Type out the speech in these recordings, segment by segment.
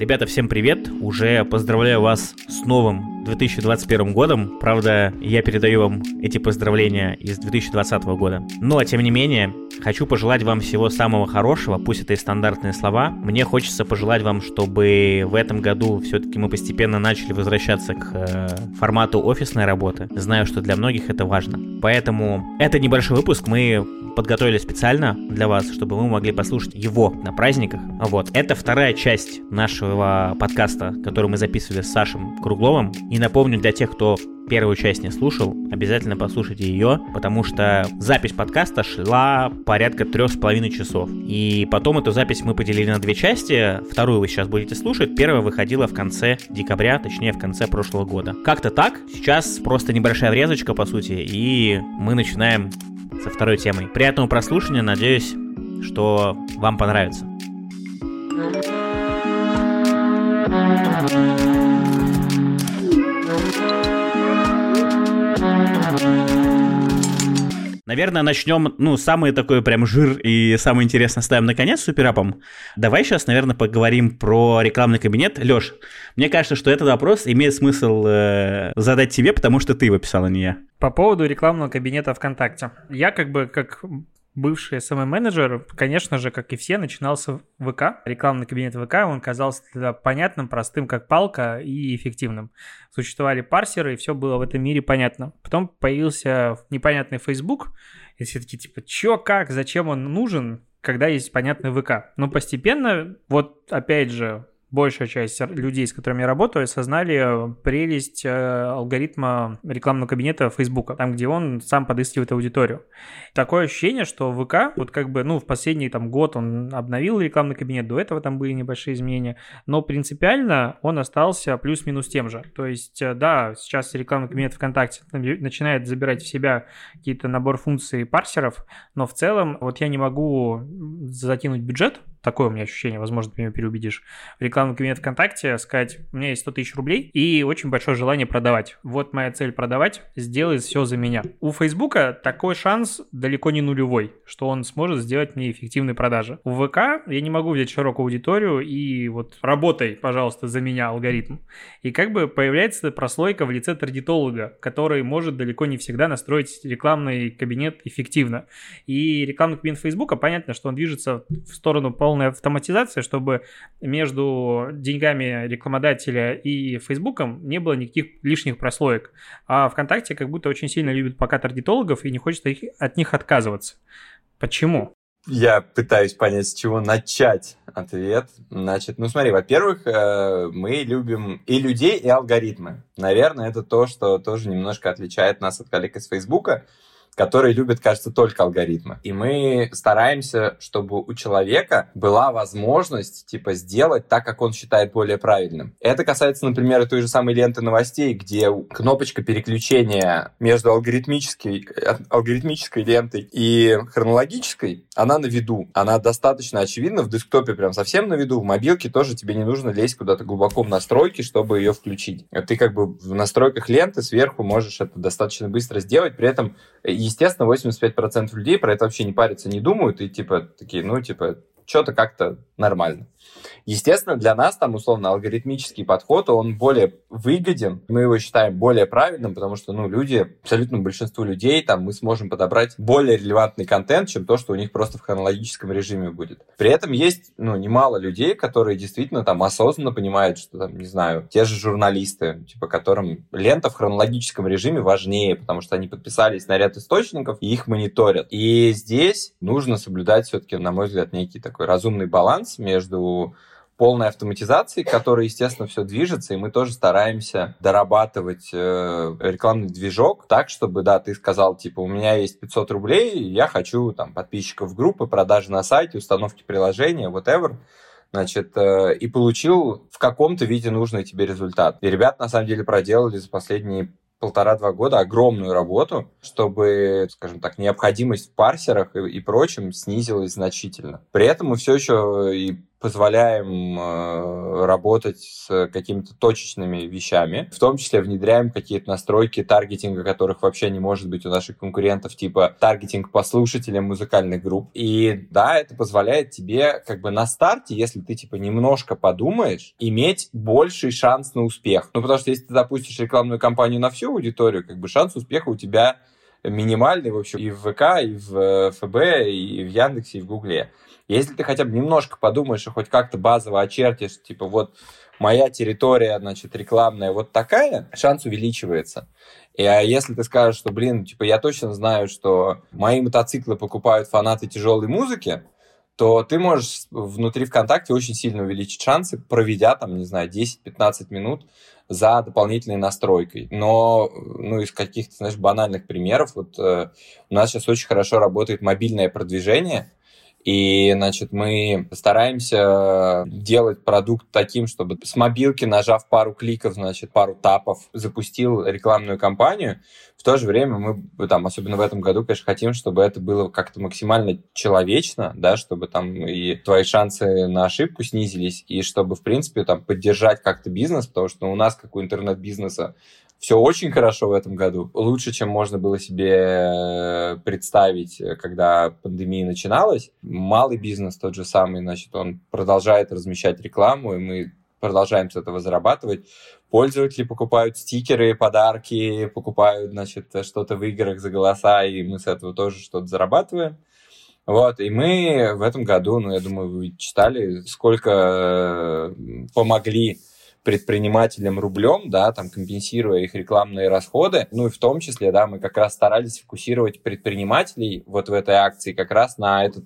Ребята, всем привет! Уже поздравляю вас с новым 2021 годом. Правда, я передаю вам эти поздравления из 2020 года. Но, тем не менее, хочу пожелать вам всего самого хорошего, пусть это и стандартные слова. Мне хочется пожелать вам, чтобы в этом году все-таки мы постепенно начали возвращаться к э, формату офисной работы. Знаю, что для многих это важно. Поэтому это небольшой выпуск. Мы подготовили специально для вас, чтобы вы могли послушать его на праздниках. Вот. Это вторая часть нашего подкаста, который мы записывали с Сашем Кругловым. И напомню для тех, кто первую часть не слушал, обязательно послушайте ее, потому что запись подкаста шла порядка трех с половиной часов. И потом эту запись мы поделили на две части. Вторую вы сейчас будете слушать. Первая выходила в конце декабря, точнее в конце прошлого года. Как-то так. Сейчас просто небольшая врезочка, по сути, и мы начинаем со второй темой. Приятного прослушивания, надеюсь, что вам понравится. Наверное, начнем, ну, самый такой прям жир и самое интересное ставим наконец суперапом. Давай сейчас, наверное, поговорим про рекламный кабинет. Леш, мне кажется, что этот вопрос имеет смысл э, задать тебе, потому что ты его писал, а не я. По поводу рекламного кабинета ВКонтакте. Я как бы как бывший SMM-менеджер, конечно же, как и все, начинался в ВК. Рекламный кабинет ВК, он казался тогда понятным, простым, как палка, и эффективным. Существовали парсеры, и все было в этом мире понятно. Потом появился непонятный Facebook, и все таки типа, чё, как, зачем он нужен, когда есть понятный ВК. Но постепенно, вот опять же, большая часть людей, с которыми я работаю, осознали прелесть э, алгоритма рекламного кабинета Facebook, там, где он сам подыскивает аудиторию. Такое ощущение, что ВК, вот как бы, ну, в последний там год он обновил рекламный кабинет, до этого там были небольшие изменения, но принципиально он остался плюс-минус тем же. То есть, э, да, сейчас рекламный кабинет ВКонтакте начинает забирать в себя какие-то набор функций парсеров, но в целом вот я не могу закинуть бюджет такое у меня ощущение, возможно, ты меня переубедишь, в рекламный кабинет ВКонтакте, сказать, у меня есть 100 тысяч рублей и очень большое желание продавать. Вот моя цель продавать, сделай все за меня. У Фейсбука такой шанс далеко не нулевой, что он сможет сделать мне эффективные продажи. У ВК я не могу взять широкую аудиторию и вот работай, пожалуйста, за меня алгоритм. И как бы появляется прослойка в лице таргетолога, который может далеко не всегда настроить рекламный кабинет эффективно. И рекламный кабинет Фейсбука, понятно, что он движется в сторону пол полная автоматизация, чтобы между деньгами рекламодателя и Фейсбуком не было никаких лишних прослоек. А ВКонтакте как будто очень сильно любит пока таргетологов и не хочет их, от них отказываться. Почему? Я пытаюсь понять, с чего начать ответ. Значит, ну смотри, во-первых, э, мы любим и людей, и алгоритмы. Наверное, это то, что тоже немножко отличает нас от коллег из Фейсбука которые любят, кажется, только алгоритмы. И мы стараемся, чтобы у человека была возможность, типа, сделать так, как он считает более правильным. Это касается, например, той же самой ленты новостей, где кнопочка переключения между алгоритмической, алгоритмической лентой и хронологической, она на виду. Она достаточно очевидна. В десктопе прям совсем на виду. В мобилке тоже тебе не нужно лезть куда-то глубоко в настройки, чтобы ее включить. Ты как бы в настройках ленты сверху можешь это достаточно быстро сделать. При этом естественно, 85% людей про это вообще не парятся, не думают, и типа такие, ну, типа, что-то как-то нормально. Естественно, для нас там, условно, алгоритмический подход, он более выгоден, мы его считаем более правильным, потому что, ну, люди, абсолютно большинству людей, там, мы сможем подобрать более релевантный контент, чем то, что у них просто в хронологическом режиме будет. При этом есть, ну, немало людей, которые действительно там осознанно понимают, что, там, не знаю, те же журналисты, типа, которым лента в хронологическом режиме важнее, потому что они подписались на ряд источников и их мониторят. И здесь нужно соблюдать все-таки, на мой взгляд, некий такой разумный баланс между полной автоматизации, которая, естественно, все движется, и мы тоже стараемся дорабатывать э, рекламный движок так, чтобы, да, ты сказал, типа, у меня есть 500 рублей, я хочу там подписчиков группы, продажи на сайте, установки приложения, whatever, значит, э, и получил в каком-то виде нужный тебе результат. И ребята, на самом деле, проделали за последние полтора-два года огромную работу, чтобы, скажем так, необходимость в парсерах и, и прочем снизилась значительно. При этом мы все еще и позволяем э, работать с какими-то точечными вещами, в том числе внедряем какие-то настройки таргетинга, которых вообще не может быть у наших конкурентов, типа таргетинг по слушателям музыкальных групп. И да, это позволяет тебе как бы на старте, если ты типа немножко подумаешь, иметь больший шанс на успех. Ну, потому что если ты запустишь рекламную кампанию на всю аудиторию, как бы шанс успеха у тебя минимальный, в общем, и в ВК, и в э, ФБ, и в Яндексе, и в Гугле. Если ты хотя бы немножко подумаешь и хоть как-то базово очертишь, типа вот моя территория, значит, рекламная вот такая, шанс увеличивается. И а если ты скажешь, что, блин, типа я точно знаю, что мои мотоциклы покупают фанаты тяжелой музыки, то ты можешь внутри ВКонтакте очень сильно увеличить шансы, проведя там, не знаю, 10-15 минут за дополнительной настройкой. Но, ну, из каких-то, знаешь, банальных примеров, вот э, у нас сейчас очень хорошо работает мобильное продвижение, и, значит, мы стараемся делать продукт таким, чтобы с мобилки, нажав пару кликов, значит, пару тапов, запустил рекламную кампанию. В то же время мы, там, особенно в этом году, конечно, хотим, чтобы это было как-то максимально человечно, да, чтобы там и твои шансы на ошибку снизились, и чтобы, в принципе, там, поддержать как-то бизнес, потому что у нас, как у интернет-бизнеса, все очень хорошо в этом году. Лучше, чем можно было себе э, представить, э, когда пандемия начиналась. Малый бизнес тот же самый, значит, он продолжает размещать рекламу, и мы продолжаем с этого зарабатывать. Пользователи покупают стикеры, подарки, покупают, значит, что-то в играх за голоса, и мы с этого тоже что-то зарабатываем. Вот, и мы в этом году, ну, я думаю, вы читали, сколько э, помогли предпринимателям рублем, да, там компенсируя их рекламные расходы. Ну и в том числе, да, мы как раз старались фокусировать предпринимателей вот в этой акции как раз на этот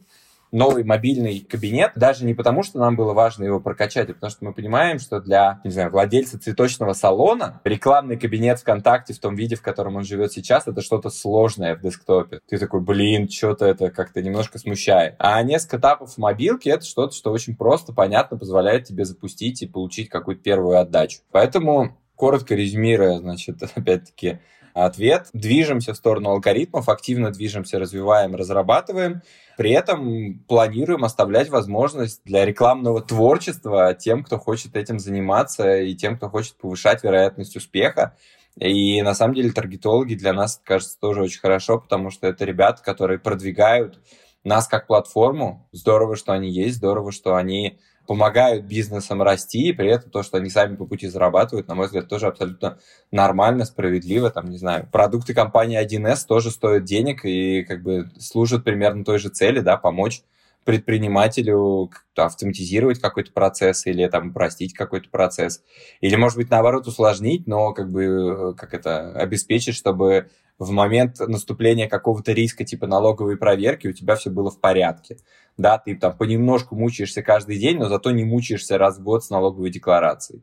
новый мобильный кабинет, даже не потому, что нам было важно его прокачать, а потому что мы понимаем, что для, не знаю, владельца цветочного салона рекламный кабинет ВКонтакте в том виде, в котором он живет сейчас, это что-то сложное в десктопе. Ты такой, блин, что-то это как-то немножко смущает. А несколько этапов в мобилке это что-то, что очень просто, понятно, позволяет тебе запустить и получить какую-то первую отдачу. Поэтому коротко резюмируя, значит, опять-таки, ответ. Движемся в сторону алгоритмов, активно движемся, развиваем, разрабатываем. При этом планируем оставлять возможность для рекламного творчества тем, кто хочет этим заниматься, и тем, кто хочет повышать вероятность успеха. И на самом деле таргетологи для нас, кажется, тоже очень хорошо, потому что это ребята, которые продвигают нас как платформу. Здорово, что они есть, здорово, что они помогают бизнесам расти, и при этом то, что они сами по пути зарабатывают, на мой взгляд, тоже абсолютно нормально, справедливо. Там, не знаю, продукты компании 1С тоже стоят денег и как бы служат примерно той же цели, да, помочь предпринимателю автоматизировать какой-то процесс или там упростить какой-то процесс. Или, может быть, наоборот, усложнить, но как бы э, как это обеспечить, чтобы в момент наступления какого-то риска типа налоговой проверки у тебя все было в порядке. Да, ты там понемножку мучаешься каждый день, но зато не мучаешься раз в год с налоговой декларацией.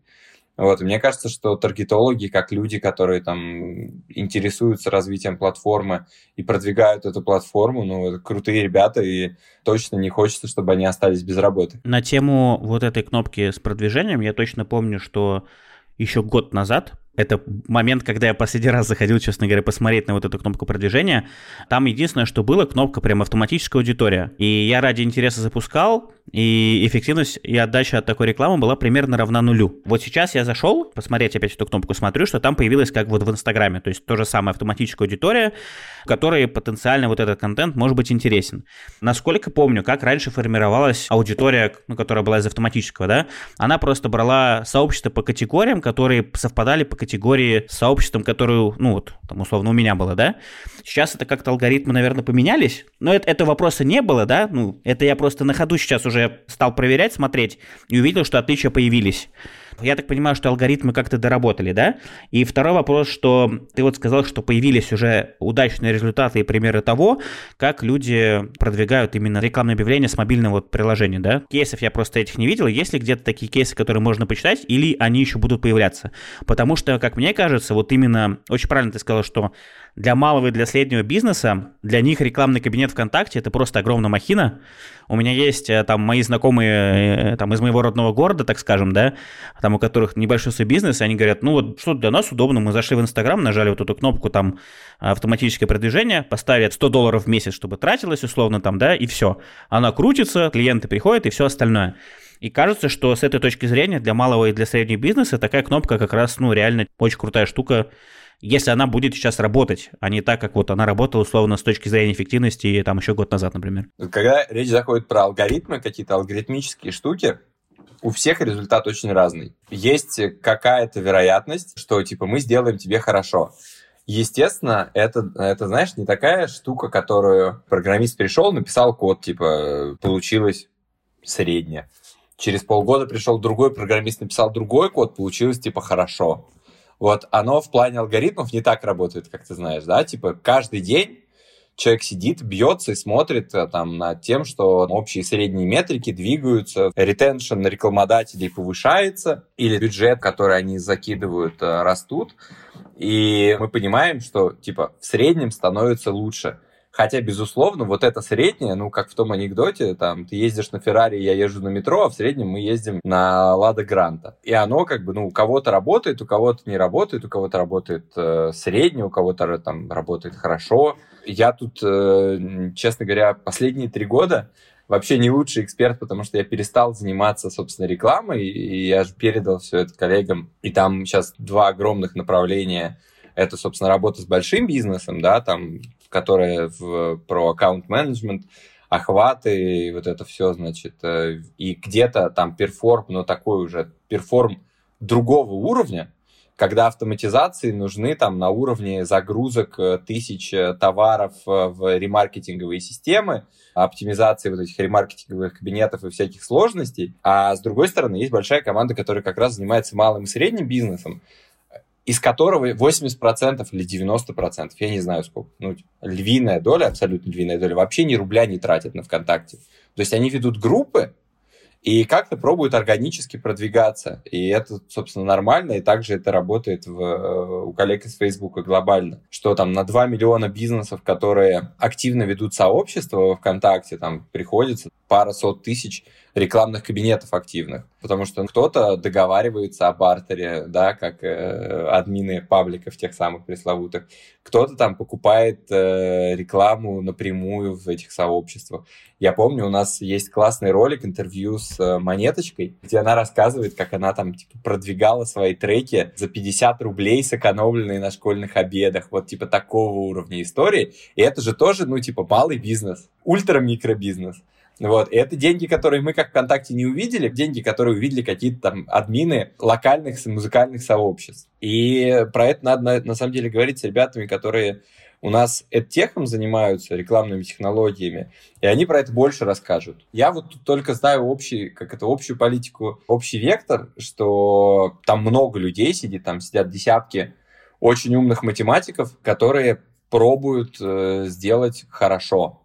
Вот, мне кажется, что таргетологи, как люди, которые там интересуются развитием платформы и продвигают эту платформу, ну, это крутые ребята, и точно не хочется, чтобы они остались без работы. На тему вот этой кнопки с продвижением я точно помню, что еще год назад это момент, когда я последний раз заходил, честно говоря, посмотреть на вот эту кнопку продвижения. Там единственное, что было, кнопка прям автоматическая аудитория. И я ради интереса запускал, и эффективность и отдача от такой рекламы была примерно равна нулю. Вот сейчас я зашел, посмотреть опять эту кнопку, смотрю, что там появилась как вот в Инстаграме, то есть то же самое автоматическая аудитория, которой потенциально вот этот контент может быть интересен. Насколько помню, как раньше формировалась аудитория, ну, которая была из автоматического, да, она просто брала сообщество по категориям, которые совпадали по категории с сообществом, которую, ну вот, там условно у меня было, да. Сейчас это как-то алгоритмы, наверное, поменялись, но это, этого вопроса не было, да, ну, это я просто на ходу сейчас уже стал проверять, смотреть и увидел, что отличия появились. Я так понимаю, что алгоритмы как-то доработали, да? И второй вопрос, что ты вот сказал, что появились уже удачные результаты и примеры того, как люди продвигают именно рекламные объявления с мобильного вот приложения, да? Кейсов я просто этих не видел. Есть ли где-то такие кейсы, которые можно почитать, или они еще будут появляться? Потому что, как мне кажется, вот именно, очень правильно ты сказал, что для малого и для среднего бизнеса, для них рекламный кабинет ВКонтакте это просто огромная махина. У меня есть э, там мои знакомые э, там из моего родного города, так скажем, да, там у которых небольшой свой бизнес, и они говорят, ну вот что для нас удобно, мы зашли в Инстаграм, нажали вот эту кнопку там автоматическое продвижение, поставили 100 долларов в месяц, чтобы тратилось условно там, да, и все. Она крутится, клиенты приходят и все остальное. И кажется, что с этой точки зрения для малого и для среднего бизнеса такая кнопка как раз, ну, реально очень крутая штука, если она будет сейчас работать, а не так, как вот она работала, условно, с точки зрения эффективности там еще год назад, например. Когда речь заходит про алгоритмы, какие-то алгоритмические штуки, у всех результат очень разный. Есть какая-то вероятность, что типа мы сделаем тебе хорошо. Естественно, это, это, знаешь, не такая штука, которую программист пришел, написал код, типа, получилось среднее. Через полгода пришел другой программист, написал другой код, получилось, типа, хорошо. Вот оно в плане алгоритмов не так работает, как ты знаешь, да? Типа, каждый день человек сидит, бьется и смотрит э, там над тем, что общие средние метрики двигаются, ретеншн рекламодателей повышается, или бюджет, который они закидывают, э, растут. И мы понимаем, что типа в среднем становится лучше. Хотя, безусловно, вот это среднее, ну, как в том анекдоте, там, ты ездишь на Феррари, я езжу на метро, а в среднем мы ездим на Лада Гранта. И оно, как бы, ну, у кого-то работает, у кого-то не работает, у кого-то работает э, среднее, у кого-то там работает хорошо. Я тут, э, честно говоря, последние три года вообще не лучший эксперт, потому что я перестал заниматься, собственно, рекламой, и я же передал все это коллегам. И там сейчас два огромных направления. Это, собственно, работа с большим бизнесом, да, там которая в, про аккаунт-менеджмент, охваты вот это все, значит, э, и где-то там перформ, но такой уже перформ другого уровня, когда автоматизации нужны там на уровне загрузок э, тысяч э, товаров в ремаркетинговые системы, оптимизации вот этих ремаркетинговых кабинетов и всяких сложностей. А с другой стороны, есть большая команда, которая как раз занимается малым и средним бизнесом, из которого 80% или 90%, я не знаю сколько, ну, львиная доля, абсолютно львиная доля, вообще ни рубля не тратят на ВКонтакте. То есть они ведут группы, и как-то пробуют органически продвигаться. И это, собственно, нормально, и также это работает в, э, у коллег из Фейсбука глобально, что там на 2 миллиона бизнесов, которые активно ведут сообщество во ВКонтакте, там приходится пара сот тысяч рекламных кабинетов активных, потому что кто-то договаривается о бартере, да, как э, админы пабликов тех самых пресловутых, кто-то там покупает э, рекламу напрямую в этих сообществах. Я помню, у нас есть классный ролик, интервью с э, Монеточкой, где она рассказывает, как она там типа продвигала свои треки за 50 рублей, сэкономленные на школьных обедах, вот типа такого уровня истории. И это же тоже, ну, типа малый бизнес, ультра-микробизнес. Вот. И это деньги, которые мы как ВКонтакте не увидели, деньги, которые увидели какие-то там админы локальных музыкальных сообществ. И про это надо на, на самом деле говорить с ребятами, которые у нас эдтехом занимаются, рекламными технологиями, и они про это больше расскажут. Я вот тут только знаю общий, как это, общую политику, общий вектор, что там много людей сидит, там сидят десятки очень умных математиков, которые пробуют э, сделать хорошо.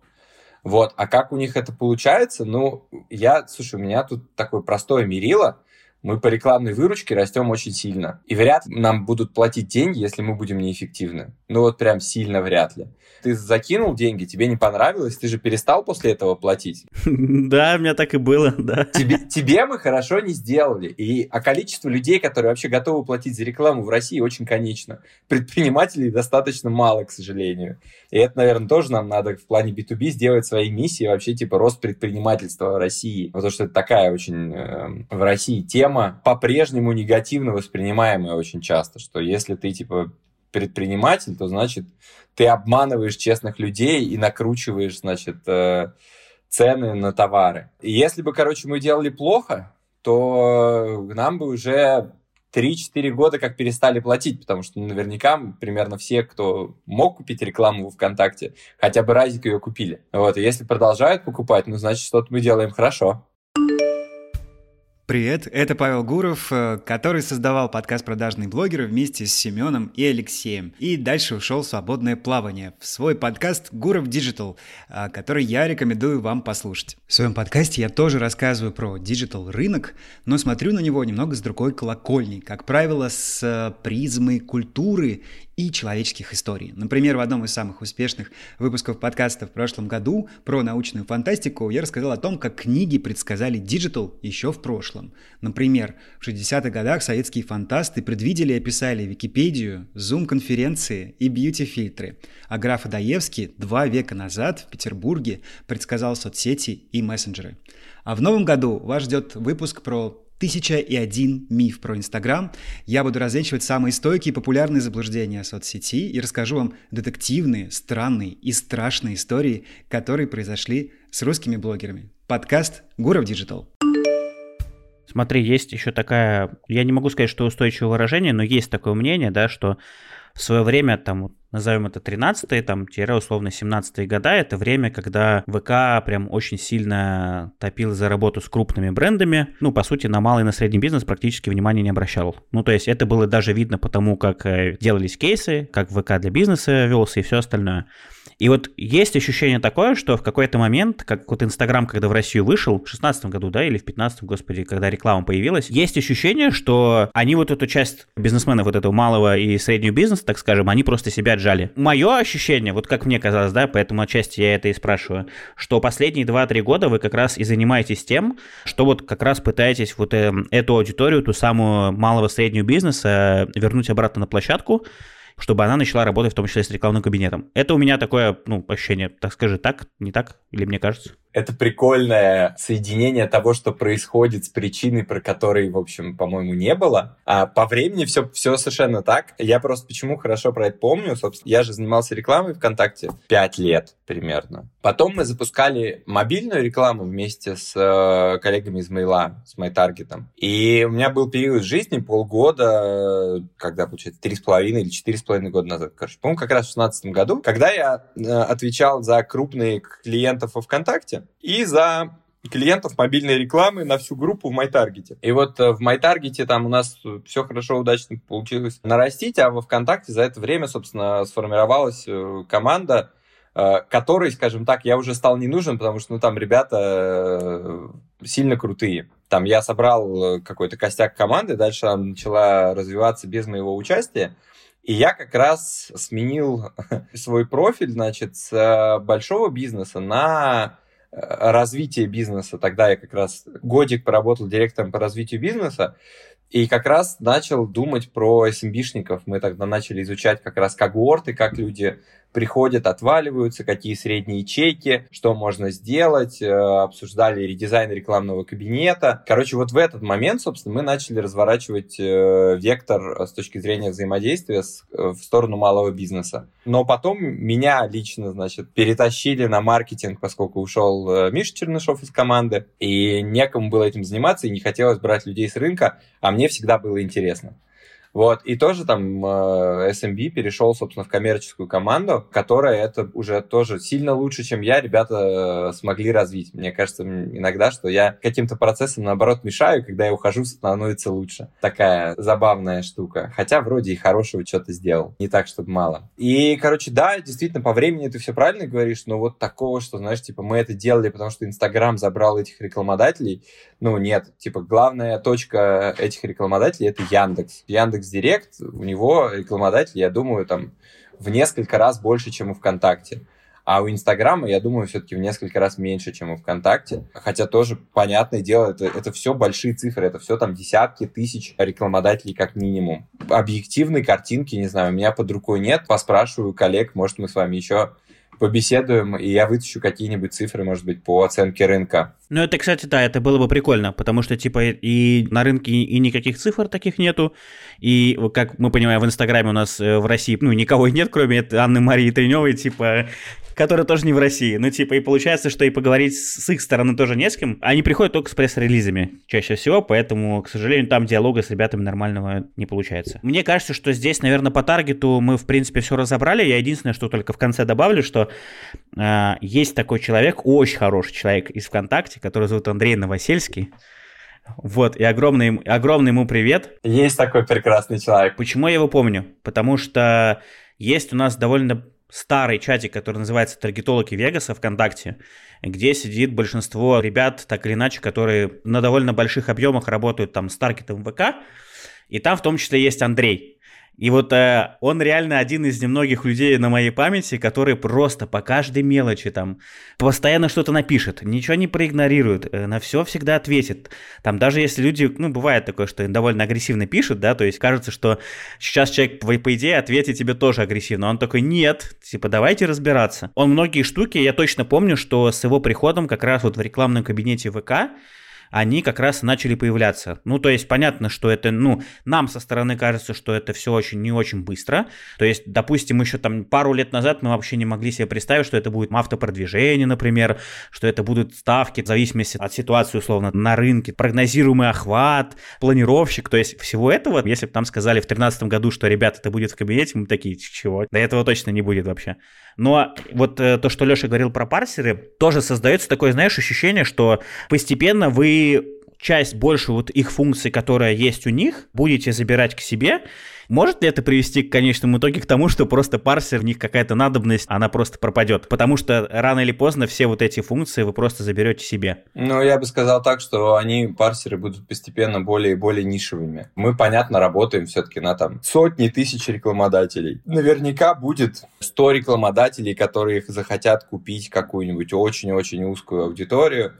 Вот. А как у них это получается? Ну, я, слушай, у меня тут такое простое мерило мы по рекламной выручке растем очень сильно. И вряд ли нам будут платить деньги, если мы будем неэффективны. Ну вот прям сильно вряд ли. Ты закинул деньги, тебе не понравилось, ты же перестал после этого платить. Да, у меня так и было, да. Тебе, тебе мы хорошо не сделали. И, а количество людей, которые вообще готовы платить за рекламу в России, очень конечно. Предпринимателей достаточно мало, к сожалению. И это, наверное, тоже нам надо в плане B2B сделать своей миссией вообще типа рост предпринимательства в России. Потому что это такая очень э, в России тема, по-прежнему негативно воспринимаемая очень часто, что если ты типа предприниматель, то значит ты обманываешь честных людей и накручиваешь, значит, э, цены на товары. И если бы, короче, мы делали плохо, то нам бы уже 3-4 года как перестали платить, потому что наверняка примерно все, кто мог купить рекламу в ВКонтакте, хотя бы разик ее купили. Вот, и если продолжают покупать, ну, значит, что-то мы делаем хорошо. Привет, это Павел Гуров, э, который создавал подкаст «Продажные блогеры» вместе с Семеном и Алексеем. И дальше ушел в свободное плавание, в свой подкаст «Гуров Digital», э, который я рекомендую вам послушать. В своем подкасте я тоже рассказываю про digital рынок, но смотрю на него немного с другой колокольни, как правило, с э, призмой культуры и человеческих историй. Например, в одном из самых успешных выпусков подкаста в прошлом году про научную фантастику я рассказал о том, как книги предсказали digital еще в прошлом. Например, в 60-х годах советские фантасты предвидели и описали Википедию, зум-конференции и бьюти-фильтры, а граф Одоевский два века назад в Петербурге предсказал соцсети и мессенджеры. А в новом году вас ждет выпуск про Тысяча и один миф про Инстаграм. Я буду развенчивать самые стойкие и популярные заблуждения соцсети и расскажу вам детективные, странные и страшные истории, которые произошли с русскими блогерами. Подкаст Гуров Digital. Смотри, есть еще такая, я не могу сказать, что устойчивое выражение, но есть такое мнение, да, что в свое время, там, назовем это 13-е, там, условно, 17-е года, это время, когда ВК прям очень сильно топил за работу с крупными брендами. Ну, по сути, на малый и на средний бизнес практически внимания не обращал. Ну, то есть это было даже видно по тому, как э, делались кейсы, как ВК для бизнеса велся и все остальное. И вот есть ощущение такое, что в какой-то момент, как вот Инстаграм, когда в Россию вышел, в 16 году, да, или в 15 господи, когда реклама появилась, есть ощущение, что они вот эту часть бизнесменов, вот этого малого и среднего бизнеса, так скажем, они просто себя отжали. Мое ощущение, вот как мне казалось, да, поэтому отчасти я это и спрашиваю, что последние 2-3 года вы как раз и занимаетесь тем, что вот как раз пытаетесь вот э, эту аудиторию, ту самую малого среднего бизнеса вернуть обратно на площадку, чтобы она начала работать в том числе с рекламным кабинетом. Это у меня такое, ну, ощущение, так скажи, так, не так, или мне кажется? Это прикольное соединение того, что происходит с причиной, про которой, в общем, по-моему, не было. А по времени все, все совершенно так. Я просто почему хорошо про это помню. Собственно, я же занимался рекламой ВКонтакте 5 лет примерно. Потом мы запускали мобильную рекламу вместе с э, коллегами из Мейла, с MyTarget. И у меня был период жизни полгода, когда, получается, три с половиной или четыре с половиной года назад, короче, по-моему, как раз в 2016 году, когда я э, отвечал за крупные клиентов во ВКонтакте, и за клиентов мобильной рекламы на всю группу в MyTarget. И вот э, в MyTarget там у нас все хорошо, удачно получилось нарастить, а во ВКонтакте за это время, собственно, сформировалась э, команда, э, которой, скажем так, я уже стал не нужен, потому что, ну, там ребята сильно крутые. Там я собрал какой-то костяк команды, дальше она начала развиваться без моего участия. И я как раз сменил свой профиль, значит, с большого бизнеса на развитие бизнеса. Тогда я как раз годик поработал директором по развитию бизнеса, и как раз начал думать про SMB-шников. Мы тогда начали изучать как раз когорты, как люди приходят, отваливаются, какие средние чеки, что можно сделать, э, обсуждали редизайн рекламного кабинета. Короче, вот в этот момент, собственно, мы начали разворачивать э, вектор с точки зрения взаимодействия э, в сторону малого бизнеса. Но потом меня лично, значит, перетащили на маркетинг, поскольку ушел Миша Чернышов из команды, и некому было этим заниматься, и не хотелось брать людей с рынка, а мне всегда было интересно. Вот, и тоже там э, SMB перешел, собственно, в коммерческую команду, которая это уже тоже сильно лучше, чем я, ребята э, смогли развить. Мне кажется иногда, что я каким-то процессом, наоборот, мешаю, когда я ухожу, становится лучше. Такая забавная штука. Хотя вроде и хорошего что-то сделал. Не так, чтобы мало. И, короче, да, действительно, по времени ты все правильно говоришь, но вот такого, что, знаешь, типа, мы это делали, потому что Инстаграм забрал этих рекламодателей, ну, нет. Типа, главная точка этих рекламодателей — это Яндекс. Яндекс Яндекс.Директ, у него рекламодатель, я думаю, там в несколько раз больше, чем у ВКонтакте. А у Инстаграма, я думаю, все-таки в несколько раз меньше, чем у ВКонтакте. Хотя тоже, понятное дело, это, это все большие цифры, это все там десятки тысяч рекламодателей как минимум. Объективной картинки, не знаю, у меня под рукой нет. Поспрашиваю коллег, может, мы с вами еще побеседуем, и я вытащу какие-нибудь цифры, может быть, по оценке рынка. Ну, это, кстати, да, это было бы прикольно, потому что, типа, и на рынке и никаких цифр таких нету, и, как мы понимаем, в Инстаграме у нас э, в России, ну, никого нет, кроме Анны Марии Треневой, типа, которая тоже не в России. Ну, типа, и получается, что и поговорить с их стороны тоже не с кем. Они приходят только с пресс-релизами чаще всего, поэтому, к сожалению, там диалога с ребятами нормального не получается. Мне кажется, что здесь, наверное, по таргету мы, в принципе, все разобрали. Я единственное, что только в конце добавлю, что э, есть такой человек, очень хороший человек из ВКонтакте, который зовут Андрей Новосельский. Вот, и огромный, огромный ему привет. Есть такой прекрасный человек. Почему я его помню? Потому что есть у нас довольно старый чатик, который называется «Таргетологи Вегаса» ВКонтакте, где сидит большинство ребят, так или иначе, которые на довольно больших объемах работают там с таргетом ВК, и там в том числе есть Андрей. И вот э, он реально один из немногих людей на моей памяти, который просто по каждой мелочи там постоянно что-то напишет, ничего не проигнорирует, э, на все всегда ответит. Там даже если люди, ну, бывает такое, что довольно агрессивно пишут, да, то есть кажется, что сейчас человек, по, по идее, ответит тебе тоже агрессивно. Он такой, нет, типа, давайте разбираться. Он многие штуки, я точно помню, что с его приходом как раз вот в рекламном кабинете ВК они как раз начали появляться. Ну, то есть понятно, что это, ну, нам со стороны кажется, что это все очень не очень быстро. То есть, допустим, еще там пару лет назад мы вообще не могли себе представить, что это будет автопродвижение, например, что это будут ставки в зависимости от ситуации, условно, на рынке, прогнозируемый охват, планировщик. То есть всего этого, если бы там сказали в 2013 году, что, ребята, это будет в кабинете, мы такие, чего? До этого точно не будет вообще. Но вот э, то, что Леша говорил про парсеры, тоже создается такое, знаешь, ощущение, что постепенно вы часть больше вот их функций, которая есть у них, будете забирать к себе, может ли это привести к конечному итоге к тому, что просто парсер, в них какая-то надобность, она просто пропадет? Потому что рано или поздно все вот эти функции вы просто заберете себе. Ну, я бы сказал так, что они, парсеры, будут постепенно более и более нишевыми. Мы, понятно, работаем все-таки на там сотни тысяч рекламодателей. Наверняка будет 100 рекламодателей, которые захотят купить какую-нибудь очень-очень узкую аудиторию,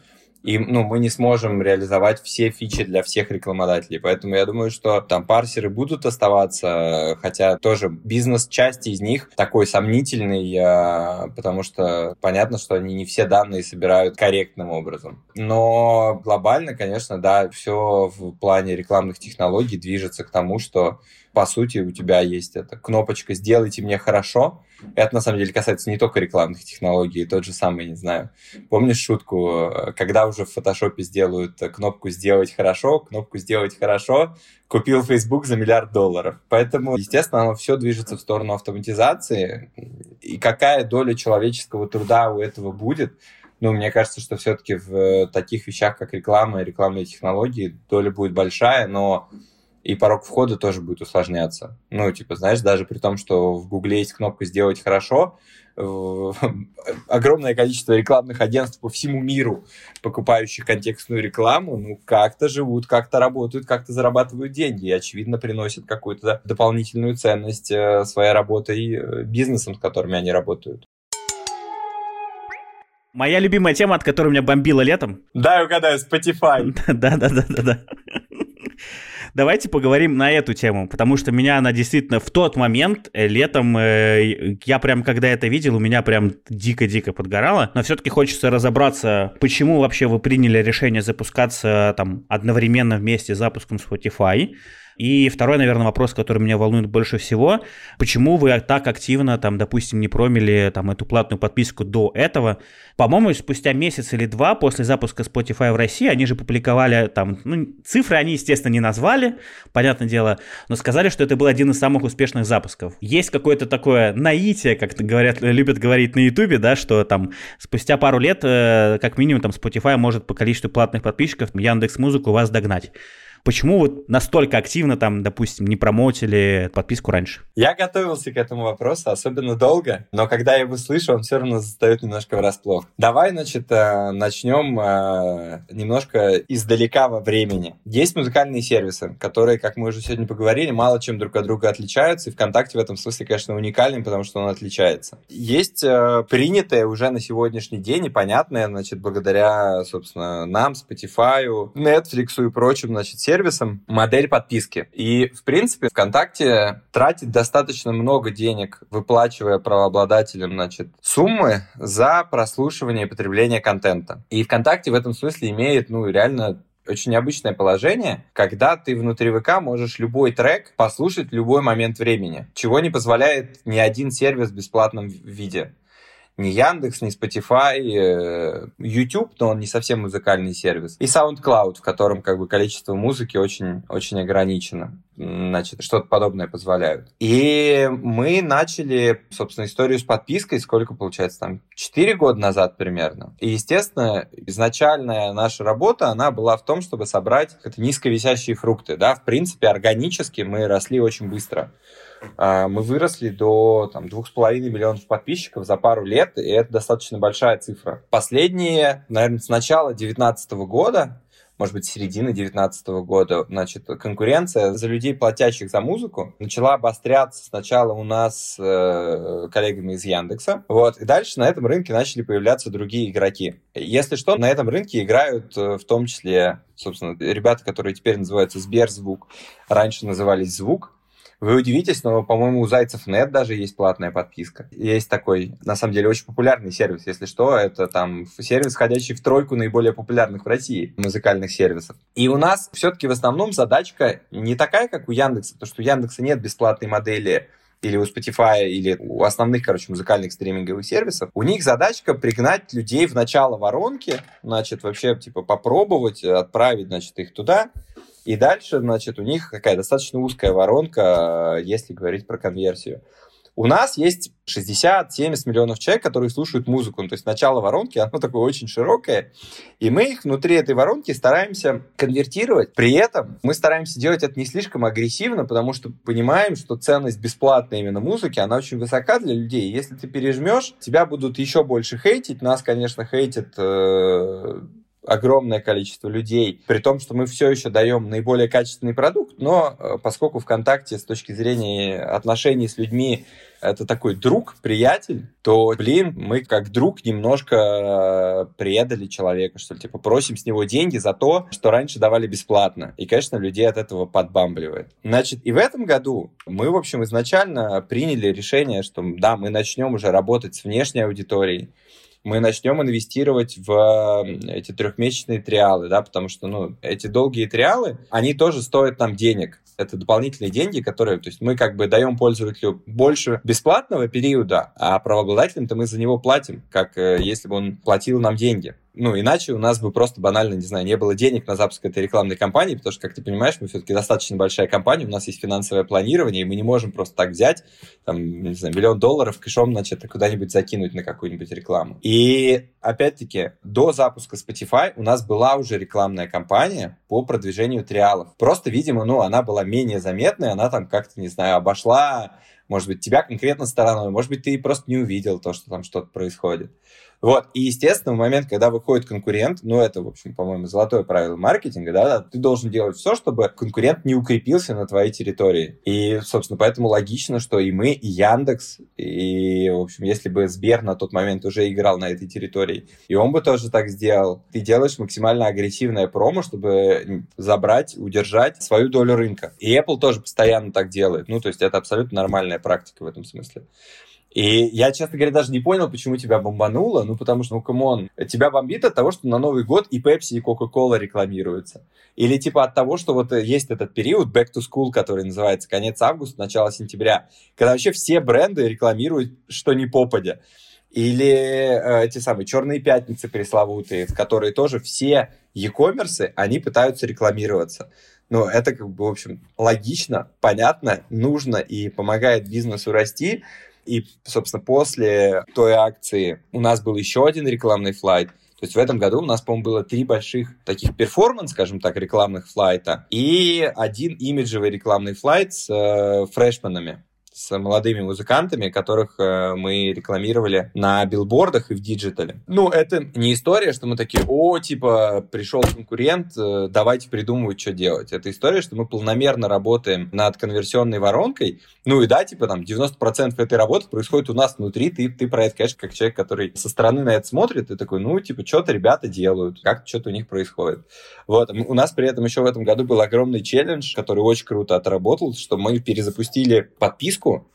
и ну, мы не сможем реализовать все фичи для всех рекламодателей. Поэтому я думаю, что там парсеры будут оставаться, хотя тоже бизнес части из них такой сомнительный, а, потому что понятно, что они не все данные собирают корректным образом. Но глобально, конечно, да, все в плане рекламных технологий движется к тому, что по сути, у тебя есть эта кнопочка «Сделайте мне хорошо». Это, на самом деле, касается не только рекламных технологий, тот же самый, не знаю. Помнишь шутку, когда уже в фотошопе сделают кнопку «Сделать хорошо», кнопку «Сделать хорошо», купил Facebook за миллиард долларов. Поэтому, естественно, оно все движется в сторону автоматизации. И какая доля человеческого труда у этого будет, ну, мне кажется, что все-таки в таких вещах, как реклама и рекламные технологии, доля будет большая, но и порог входа тоже будет усложняться. Ну, типа, знаешь, даже при том, что в Гугле есть кнопка «Сделать хорошо», огромное количество рекламных агентств по всему миру, покупающих контекстную рекламу, ну, как-то живут, как-то работают, как-то зарабатывают деньги и, очевидно, приносят какую-то дополнительную ценность э, своей работой, э, бизнесом, с которыми они работают. Моя любимая тема, от которой меня бомбило летом. Да, угадаю, Spotify. Да-да-да-да-да. Давайте поговорим на эту тему, потому что меня она действительно в тот момент, э, летом, э, я прям, когда это видел, у меня прям дико-дико подгорало. Но все-таки хочется разобраться, почему вообще вы приняли решение запускаться там одновременно вместе с запуском Spotify. И второй, наверное, вопрос, который меня волнует больше всего, почему вы так активно, там, допустим, не промили там эту платную подписку до этого? По-моему, спустя месяц или два после запуска Spotify в России, они же публиковали там, ну, цифры они, естественно, не назвали, понятное дело, но сказали, что это был один из самых успешных запусков. Есть какое-то такое наитие, как говорят, любят говорить на Ютубе, да, что там спустя пару лет, э, как минимум, там Spotify может по количеству платных подписчиков Яндекс Музыку вас догнать. Почему вот настолько активно там, допустим, не промотили подписку раньше? Я готовился к этому вопросу особенно долго, но когда я его слышу, он все равно застает немножко врасплох. Давай, значит, э, начнем э, немножко издалека во времени. Есть музыкальные сервисы, которые, как мы уже сегодня поговорили, мало чем друг от друга отличаются, и ВКонтакте в этом смысле, конечно, уникален, потому что он отличается. Есть э, принятое уже на сегодняшний день и понятное, значит, благодаря, собственно, нам, Spotify, Netflix и прочим, значит, сервисам, сервисом модель подписки. И, в принципе, ВКонтакте тратит достаточно много денег, выплачивая правообладателям, значит, суммы за прослушивание и потребление контента. И ВКонтакте в этом смысле имеет, ну, реально очень необычное положение, когда ты внутри ВК можешь любой трек послушать в любой момент времени, чего не позволяет ни один сервис в бесплатном виде ни Яндекс, ни Spotify, э, YouTube, но он не совсем музыкальный сервис, и SoundCloud, в котором как бы количество музыки очень, очень ограничено. Значит, что-то подобное позволяют. И мы начали, собственно, историю с подпиской, сколько получается, там, 4 года назад примерно. И, естественно, изначальная наша работа, она была в том, чтобы собрать это низковисящие фрукты, да, в принципе, органически мы росли очень быстро. А, мы выросли до там, 2,5 миллионов подписчиков за пару лет, и это достаточно большая цифра. Последние, наверное, с начала 2019 года может быть, середины 2019 года, значит, конкуренция за людей, платящих за музыку, начала обостряться сначала у нас э, коллегами из Яндекса, вот, и дальше на этом рынке начали появляться другие игроки. Если что, на этом рынке играют э, в том числе, собственно, ребята, которые теперь называются Сберзвук, раньше назывались Звук, вы удивитесь, но, по-моему, у Зайцев Нет даже есть платная подписка. Есть такой, на самом деле, очень популярный сервис. Если что, это там сервис, входящий в тройку наиболее популярных в России музыкальных сервисов. И у нас все-таки в основном задачка не такая, как у Яндекса, потому что у Яндекса нет бесплатной модели или у Spotify, или у основных, короче, музыкальных стриминговых сервисов, у них задачка пригнать людей в начало воронки, значит, вообще, типа, попробовать, отправить, значит, их туда, и дальше, значит, у них какая достаточно узкая воронка, если говорить про конверсию. У нас есть 60-70 миллионов человек, которые слушают музыку. Ну, то есть начало воронки, оно такое очень широкое. И мы их внутри этой воронки стараемся конвертировать. При этом мы стараемся делать это не слишком агрессивно, потому что понимаем, что ценность бесплатной именно музыки, она очень высока для людей. Если ты пережмешь, тебя будут еще больше хейтить. Нас, конечно, хейтят э огромное количество людей, при том, что мы все еще даем наиболее качественный продукт, но э, поскольку ВКонтакте с точки зрения отношений с людьми это такой друг, приятель, то, блин, мы как друг немножко э, предали человека, что ли, типа просим с него деньги за то, что раньше давали бесплатно. И, конечно, людей от этого подбамбливает. Значит, и в этом году мы, в общем, изначально приняли решение, что, да, мы начнем уже работать с внешней аудиторией, мы начнем инвестировать в эти трехмесячные триалы, да, потому что, ну, эти долгие триалы, они тоже стоят нам денег. Это дополнительные деньги, которые, то есть мы как бы даем пользователю больше бесплатного периода, а правообладателям-то мы за него платим, как э, если бы он платил нам деньги. Ну, иначе у нас бы просто банально, не знаю, не было денег на запуск этой рекламной кампании, потому что, как ты понимаешь, мы все-таки достаточно большая компания, у нас есть финансовое планирование, и мы не можем просто так взять, там, не знаю, миллион долларов кэшом, значит, куда-нибудь закинуть на какую-нибудь рекламу. И, опять-таки, до запуска Spotify у нас была уже рекламная кампания по продвижению триалов. Просто, видимо, ну, она была менее заметной, она там как-то, не знаю, обошла может быть, тебя конкретно стороной, может быть, ты просто не увидел то, что там что-то происходит. Вот. И, естественно, в момент, когда выходит конкурент, ну, это, в общем, по-моему, золотое правило маркетинга, да, ты должен делать все, чтобы конкурент не укрепился на твоей территории. И, собственно, поэтому логично, что и мы, и Яндекс, и, в общем, если бы Сбер на тот момент уже играл на этой территории, и он бы тоже так сделал, ты делаешь максимально агрессивное промо, чтобы забрать, удержать свою долю рынка. И Apple тоже постоянно так делает. Ну, то есть это абсолютно нормальная практика в этом смысле. И я, честно говоря, даже не понял, почему тебя бомбануло. Ну, потому что, ну, come on, тебя бомбит от того, что на Новый год и Pepsi, и Coca-Cola рекламируются. Или типа от того, что вот есть этот период back to school, который называется конец августа, начало сентября, когда вообще все бренды рекламируют, что не попадя. Или э, эти самые черные пятницы пресловутые, в которые тоже все e-commerce, они пытаются рекламироваться. Ну, это как бы, в общем, логично, понятно, нужно и помогает бизнесу расти. И, собственно, после той акции у нас был еще один рекламный флайт. То есть в этом году у нас, по-моему, было три больших таких performance, скажем так, рекламных флайта и один имиджевый рекламный флайт с э, фрешменами с молодыми музыкантами, которых э, мы рекламировали на билбордах и в диджитале. Ну, это не история, что мы такие, о, типа, пришел конкурент, э, давайте придумывать, что делать. Это история, что мы планомерно работаем над конверсионной воронкой. Ну и да, типа, там, 90% этой работы происходит у нас внутри. Ты, ты про это, конечно, как человек, который со стороны на это смотрит, ты такой, ну, типа, что-то ребята делают, как что-то у них происходит. Вот. У нас при этом еще в этом году был огромный челлендж, который очень круто отработал, что мы перезапустили подписку подписку,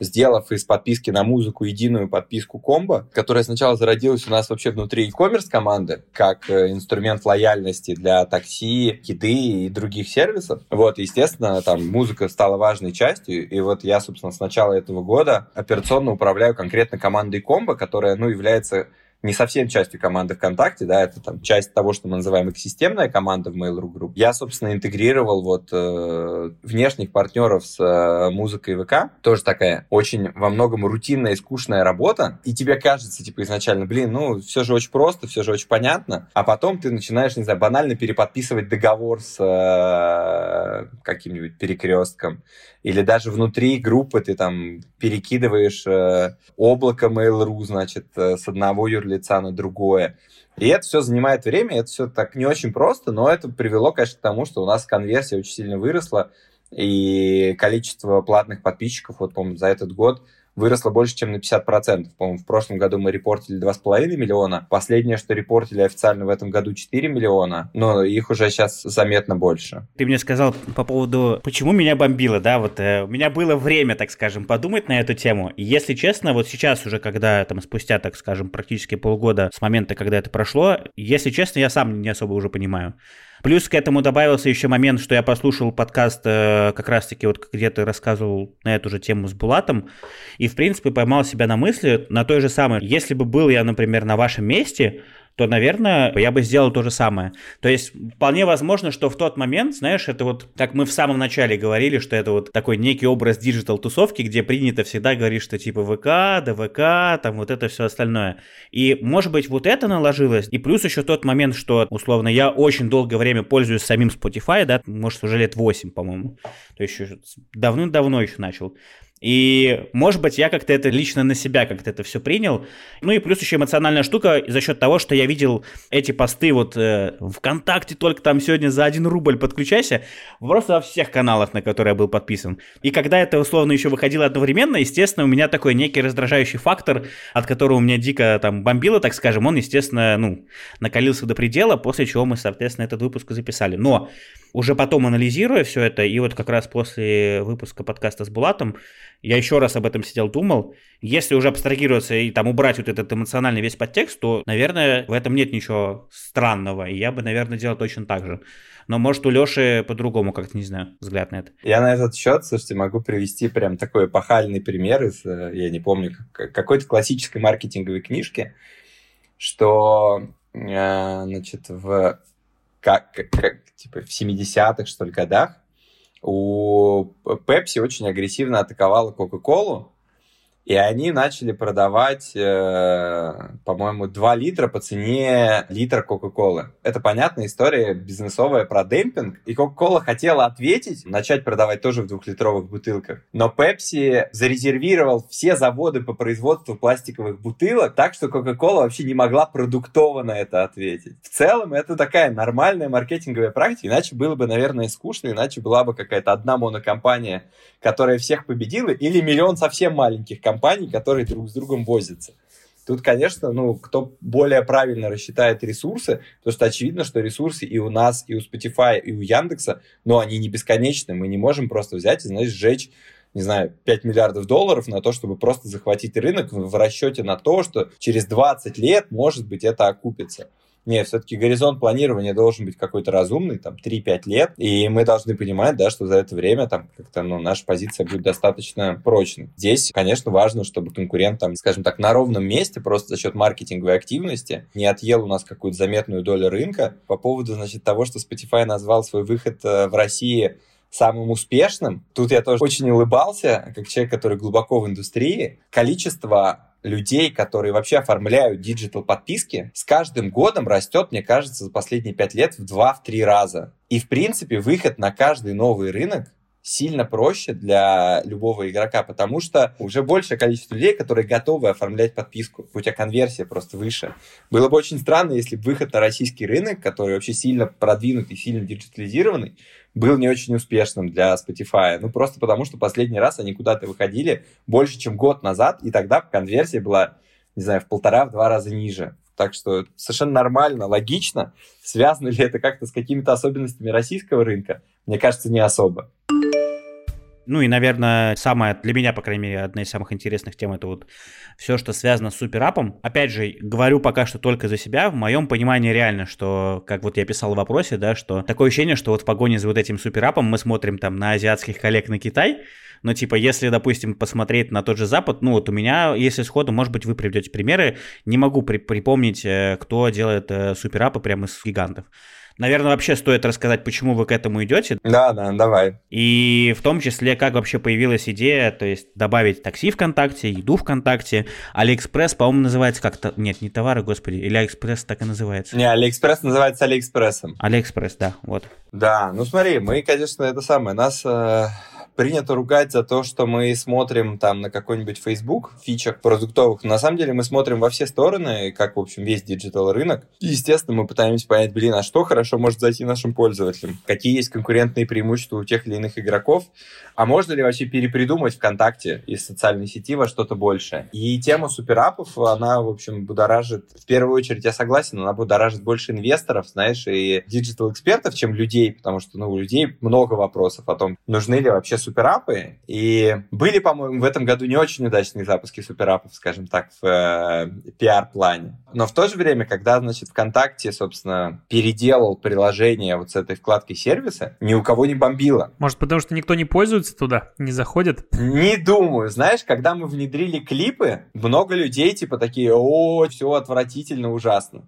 сделав из подписки на музыку единую подписку комбо, которая сначала зародилась у нас вообще внутри e-commerce команды, как э, инструмент лояльности для такси, еды и других сервисов. Вот, естественно, там музыка стала важной частью, и вот я, собственно, с начала этого года операционно управляю конкретно командой комбо, которая, ну, является не совсем частью команды ВКонтакте, да, это там часть того, что мы называем экосистемная команда в Mail.ru Group. Я, собственно, интегрировал вот э, внешних партнеров с э, музыкой ВК. Тоже такая очень во многом рутинная и скучная работа. И тебе кажется, типа, изначально, блин, ну, все же очень просто, все же очень понятно. А потом ты начинаешь, не знаю, банально переподписывать договор с э, каким-нибудь перекрестком или даже внутри группы ты там перекидываешь э, облако Mail.ru, значит, э, с одного юрлица лица на другое. И это все занимает время, это все так не очень просто, но это привело, конечно, к тому, что у нас конверсия очень сильно выросла, и количество платных подписчиков, вот, по-моему, за этот год выросло больше, чем на 50%. По-моему, в прошлом году мы репортили 2,5 миллиона. Последнее, что репортили официально в этом году 4 миллиона, но их уже сейчас заметно больше. Ты мне сказал по поводу, почему меня бомбило, да, вот э, у меня было время, так скажем, подумать на эту тему. И если честно, вот сейчас уже, когда там спустя, так скажем, практически полгода с момента, когда это прошло, если честно, я сам не особо уже понимаю. Плюс к этому добавился еще момент, что я послушал подкаст э, как раз-таки вот где ты рассказывал на эту же тему с Булатом, и в принципе поймал себя на мысли на той же самой. Если бы был я, например, на вашем месте, то, наверное, я бы сделал то же самое. То есть вполне возможно, что в тот момент, знаешь, это вот, как мы в самом начале говорили, что это вот такой некий образ digital-тусовки, где принято всегда говорить, что типа ВК, ДВК, там вот это все остальное. И, может быть, вот это наложилось, и плюс еще тот момент, что, условно, я очень долгое время пользуюсь самим Spotify, да, может, уже лет 8, по-моему, то есть еще давным-давно еще начал. И, может быть, я как-то это лично на себя как-то это все принял. Ну и плюс еще эмоциональная штука за счет того, что я видел эти посты вот э, ВКонтакте только там сегодня за один рубль подключайся, просто во всех каналах, на которые я был подписан. И когда это условно еще выходило одновременно, естественно, у меня такой некий раздражающий фактор, от которого у меня дико там бомбило, так скажем, он, естественно, ну, накалился до предела, после чего мы, соответственно, этот выпуск записали. Но уже потом анализируя все это, и вот как раз после выпуска подкаста с Булатом, я еще раз об этом сидел, думал, если уже абстрагироваться и там убрать вот этот эмоциональный весь подтекст, то, наверное, в этом нет ничего странного, и я бы, наверное, делал точно так же. Но, может, у Леши по-другому, как-то, не знаю, взгляд на это. Я на этот счет, слушайте, могу привести прям такой эпохальный пример из, э, я не помню, какой-то классической маркетинговой книжки, что, э, значит, в как, как типа в 70-х, что ли, годах у Pepsi очень агрессивно атаковала Coca-Cola, и они начали продавать, э, по-моему, 2 литра по цене литра Кока-Колы. Это понятная история бизнесовая про демпинг. И Кока-Кола хотела ответить, начать продавать тоже в двухлитровых бутылках. Но Пепси зарезервировал все заводы по производству пластиковых бутылок, так что Кока-Кола вообще не могла продуктово на это ответить. В целом, это такая нормальная маркетинговая практика. Иначе было бы, наверное, скучно, иначе была бы какая-то одна монокомпания, которая всех победила, или миллион совсем маленьких компаний, компаний, которые друг с другом возятся. Тут, конечно, ну, кто более правильно рассчитает ресурсы, потому что очевидно, что ресурсы и у нас, и у Spotify, и у Яндекса, но они не бесконечны. Мы не можем просто взять и, знаешь, сжечь не знаю, 5 миллиардов долларов на то, чтобы просто захватить рынок в расчете на то, что через 20 лет, может быть, это окупится. Нет, все-таки горизонт планирования должен быть какой-то разумный, там, 3-5 лет, и мы должны понимать, да, что за это время там как-то, ну, наша позиция будет достаточно прочной. Здесь, конечно, важно, чтобы конкурент там, скажем так, на ровном месте, просто за счет маркетинговой активности, не отъел у нас какую-то заметную долю рынка. По поводу, значит, того, что Spotify назвал свой выход э, в России самым успешным. Тут я тоже очень улыбался, как человек, который глубоко в индустрии. Количество людей, которые вообще оформляют digital подписки, с каждым годом растет, мне кажется, за последние пять лет в два-три раза. И, в принципе, выход на каждый новый рынок сильно проще для любого игрока, потому что уже большее количество людей, которые готовы оформлять подписку, у тебя конверсия просто выше. Было бы очень странно, если бы выход на российский рынок, который вообще сильно продвинутый, сильно диджитализированный, был не очень успешным для Spotify. Ну, просто потому, что последний раз они куда-то выходили больше, чем год назад, и тогда конверсия была, не знаю, в полтора-два раза ниже. Так что совершенно нормально, логично. Связано ли это как-то с какими-то особенностями российского рынка? Мне кажется, не особо. Ну и, наверное, самая, для меня, по крайней мере, одна из самых интересных тем, это вот все, что связано с суперапом. Опять же, говорю пока что только за себя. В моем понимании реально, что, как вот я писал в вопросе, да, что такое ощущение, что вот в погоне за вот этим суперапом мы смотрим там на азиатских коллег на Китай, но типа, если, допустим, посмотреть на тот же Запад, ну вот у меня, если сходу, может быть, вы приведете примеры, не могу при припомнить, э, кто делает э, суперапы прямо из гигантов. Наверное, вообще стоит рассказать, почему вы к этому идете. Да, да, давай. И в том числе, как вообще появилась идея, то есть добавить такси ВКонтакте, еду ВКонтакте. Алиэкспресс, по-моему, называется как-то... Нет, не товары, господи. Или Алиэкспресс так и называется? Не, Алиэкспресс называется Алиэкспрессом. Алиэкспресс, да, вот. Да, ну смотри, мы, конечно, это самое, нас... Э принято ругать за то, что мы смотрим там на какой-нибудь Facebook фичах продуктовых. На самом деле мы смотрим во все стороны, как, в общем, весь digital рынок. И, естественно, мы пытаемся понять, блин, а что хорошо может зайти нашим пользователям? Какие есть конкурентные преимущества у тех или иных игроков? А можно ли вообще перепридумать ВКонтакте из социальной сети во что-то большее? И тема суперапов, она, в общем, будоражит, в первую очередь, я согласен, она будоражит больше инвесторов, знаешь, и digital-экспертов, чем людей, потому что, ну, у людей много вопросов о том, нужны ли вообще суперапы. И были, по-моему, в этом году не очень удачные запуски суперапов, скажем так, в э, пиар-плане. Но в то же время, когда, значит, ВКонтакте, собственно, переделал приложение вот с этой вкладкой сервиса, ни у кого не бомбило. Может, потому что никто не пользуется туда, не заходит? Не думаю. Знаешь, когда мы внедрили клипы, много людей типа такие, о, все отвратительно, ужасно.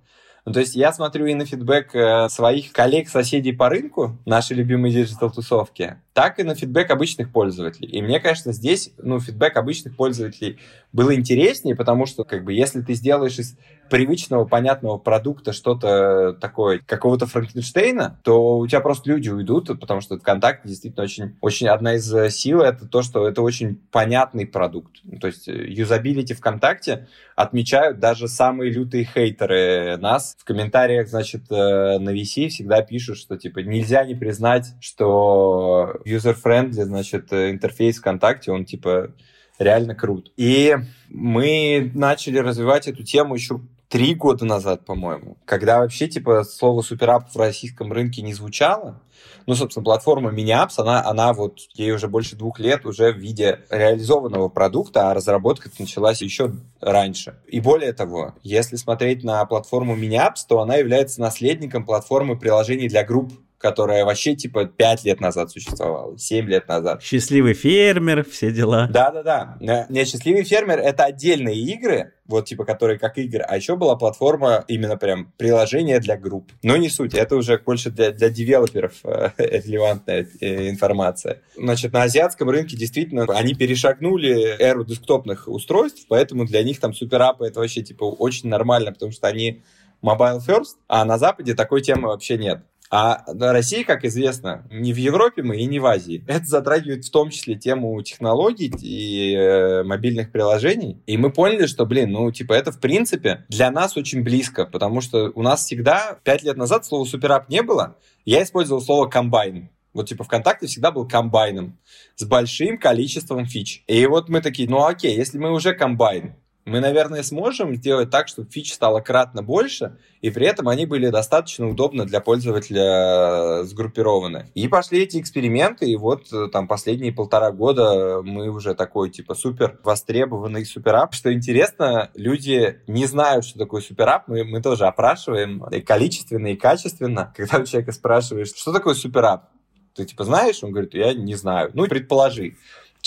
Ну, то есть я смотрю и на фидбэк э, своих коллег-соседей по рынку, наши любимые digital-тусовки, так и на фидбэк обычных пользователей. И мне, конечно, здесь, ну, фидбэк обычных пользователей был интереснее, потому что, как бы, если ты сделаешь из привычного, понятного продукта что-то такое, какого-то Франкенштейна, то у тебя просто люди уйдут, потому что ВКонтакте действительно очень, очень одна из э, сил это то, что это очень понятный продукт. То есть э, юзабилити ВКонтакте отмечают даже самые лютые хейтеры нас. В комментариях, значит, э, на VC всегда пишут, что, типа, нельзя не признать, что user-friendly, значит, интерфейс ВКонтакте, он, типа, реально крут. И мы начали развивать эту тему еще три года назад, по-моему, когда вообще, типа, слово суперап в российском рынке не звучало. Ну, собственно, платформа MiniApps, она, она вот, ей уже больше двух лет уже в виде реализованного продукта, а разработка началась еще раньше. И более того, если смотреть на платформу MiniApps, то она является наследником платформы приложений для групп которая вообще типа 5 лет назад существовала, 7 лет назад. Счастливый фермер, все дела. Да-да-да. Не, счастливый фермер это отдельные игры, вот типа которые как игры, а еще была платформа именно прям приложение для групп. Но не суть, это уже больше для, для девелоперов э, релевантная э, информация. Значит, на азиатском рынке действительно они перешагнули эру десктопных устройств, поэтому для них там суперапы это вообще типа очень нормально, потому что они mobile first, а на Западе такой темы вообще нет. А Россия, как известно, не в Европе мы и не в Азии. Это затрагивает в том числе тему технологий и э, мобильных приложений. И мы поняли, что, блин, ну, типа, это, в принципе, для нас очень близко, потому что у нас всегда, пять лет назад слова суперап не было, я использовал слово комбайн. Вот, типа, ВКонтакте всегда был комбайном с большим количеством фич. И вот мы такие, ну, окей, если мы уже комбайн, мы, наверное, сможем сделать так, чтобы фич стало кратно больше, и при этом они были достаточно удобно для пользователя э, сгруппированы. И пошли эти эксперименты, и вот э, там последние полтора года мы уже такой, типа, супер востребованный суперап. Что интересно, люди не знают, что такое суперап, мы, мы тоже опрашиваем и количественно, и качественно. Когда у человека спрашиваешь, что такое суперап, ты типа знаешь? Он говорит, я не знаю. Ну, предположи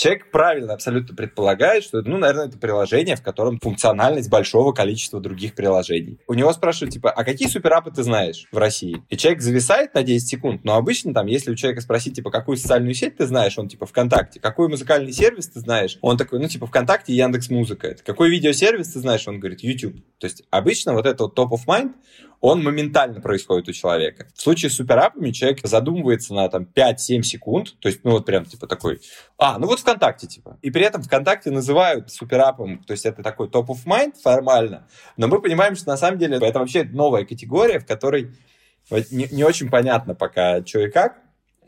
человек правильно абсолютно предполагает, что, ну, наверное, это приложение, в котором функциональность большого количества других приложений. У него спрашивают, типа, а какие суперапы ты знаешь в России? И человек зависает на 10 секунд, но обычно там, если у человека спросить, типа, какую социальную сеть ты знаешь, он, типа, ВКонтакте, какой музыкальный сервис ты знаешь, он такой, ну, типа, ВКонтакте и Яндекс Музыка. Какой видеосервис ты знаешь, он говорит, YouTube. То есть обычно вот это вот top of mind, он моментально происходит у человека. В случае с суперапами человек задумывается на там 5-7 секунд, то есть, ну вот прям типа такой, а, ну вот ВКонтакте типа. И при этом ВКонтакте называют суперапом, то есть это такой top of mind формально, но мы понимаем, что на самом деле это вообще новая категория, в которой не, не очень понятно пока, что и как,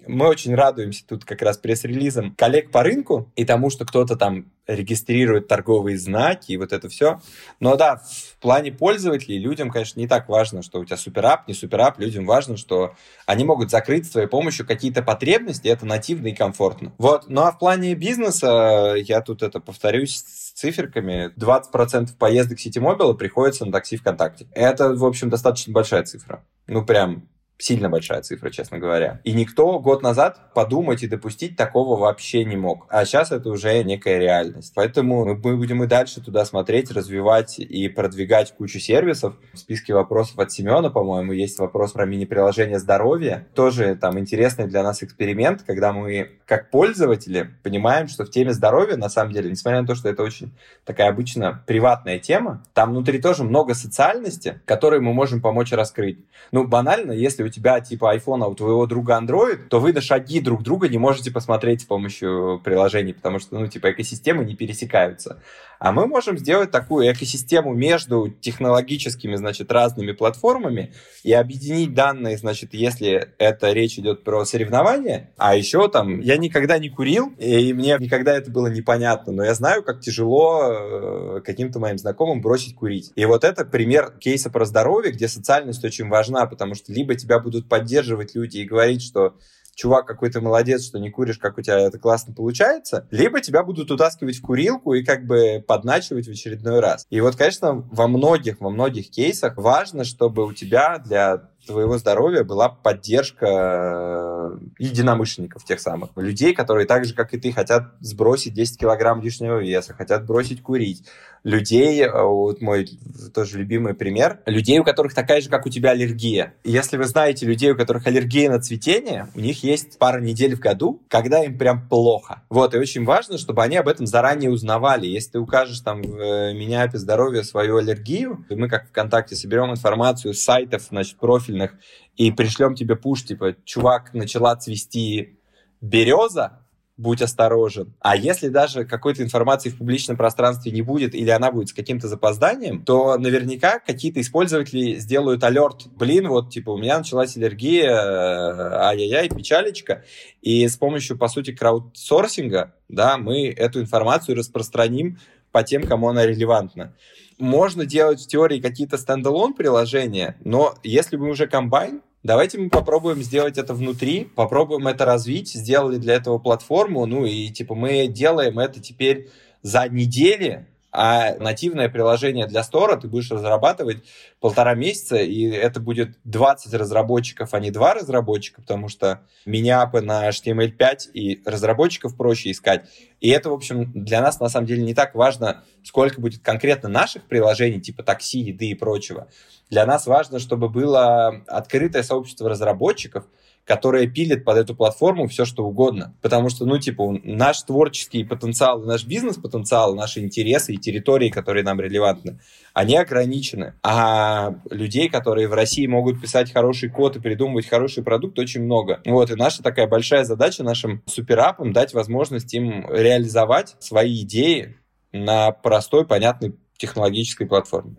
мы очень радуемся тут как раз пресс-релизом коллег по рынку и тому, что кто-то там регистрирует торговые знаки и вот это все. Но да, в плане пользователей людям, конечно, не так важно, что у тебя суперап, не суперап. Людям важно, что они могут закрыть с твоей помощью какие-то потребности, это нативно и комфортно. Вот. Ну а в плане бизнеса, я тут это повторюсь, с циферками, 20% поездок сети мобила приходится на такси ВКонтакте. Это, в общем, достаточно большая цифра. Ну, прям сильно большая цифра, честно говоря. И никто год назад подумать и допустить такого вообще не мог. А сейчас это уже некая реальность. Поэтому мы будем и дальше туда смотреть, развивать и продвигать кучу сервисов. В списке вопросов от Семена, по-моему, есть вопрос про мини-приложение здоровья. Тоже там интересный для нас эксперимент, когда мы как пользователи понимаем, что в теме здоровья, на самом деле, несмотря на то, что это очень такая обычно приватная тема, там внутри тоже много социальности, которые мы можем помочь раскрыть. Ну, банально, если у тебя типа iPhone, а у твоего друга Android, то вы на шаги друг друга не можете посмотреть с помощью приложений, потому что, ну, типа, экосистемы не пересекаются. А мы можем сделать такую экосистему между технологическими, значит, разными платформами и объединить данные, значит, если это речь идет про соревнования. А еще там, я никогда не курил, и мне никогда это было непонятно, но я знаю, как тяжело э, каким-то моим знакомым бросить курить. И вот это пример кейса про здоровье, где социальность очень важна, потому что либо тебя будут поддерживать люди и говорить, что чувак, какой то молодец, что не куришь, как у тебя это классно получается, либо тебя будут утаскивать в курилку и как бы подначивать в очередной раз. И вот, конечно, во многих, во многих кейсах важно, чтобы у тебя для твоего здоровья была поддержка э, единомышленников тех самых. Людей, которые так же, как и ты, хотят сбросить 10 килограмм лишнего веса, хотят бросить курить. Людей, э, вот мой тоже любимый пример, людей, у которых такая же, как у тебя, аллергия. Если вы знаете людей, у которых аллергия на цветение, у них есть пара недель в году, когда им прям плохо. Вот, и очень важно, чтобы они об этом заранее узнавали. Если ты укажешь там в э, Миниапе здоровье свою аллергию, мы как ВКонтакте соберем информацию с сайтов, значит, профиль профильных и пришлем тебе пуш, типа, чувак, начала цвести береза, будь осторожен. А если даже какой-то информации в публичном пространстве не будет, или она будет с каким-то запозданием, то наверняка какие-то использователи сделают алерт. Блин, вот, типа, у меня началась аллергия, э, ай-яй-яй, печалечка. И с помощью, по сути, краудсорсинга, да, мы эту информацию распространим по тем, кому она релевантна можно делать в теории какие-то стендалон приложения, но если мы уже комбайн, давайте мы попробуем сделать это внутри, попробуем это развить, сделали для этого платформу, ну и типа мы делаем это теперь за недели, а нативное приложение для стора ты будешь разрабатывать полтора месяца, и это будет 20 разработчиков, а не 2 разработчика, потому что миниапы на HTML5 и разработчиков проще искать. И это, в общем, для нас на самом деле не так важно, сколько будет конкретно наших приложений, типа такси, еды и прочего. Для нас важно, чтобы было открытое сообщество разработчиков, которая пилит под эту платформу все, что угодно. Потому что, ну, типа, наш творческий потенциал, наш бизнес-потенциал, наши интересы и территории, которые нам релевантны, они ограничены. А людей, которые в России могут писать хороший код и придумывать хороший продукт, очень много. Вот, и наша такая большая задача нашим суперапам дать возможность им реализовать свои идеи на простой, понятной технологической платформе.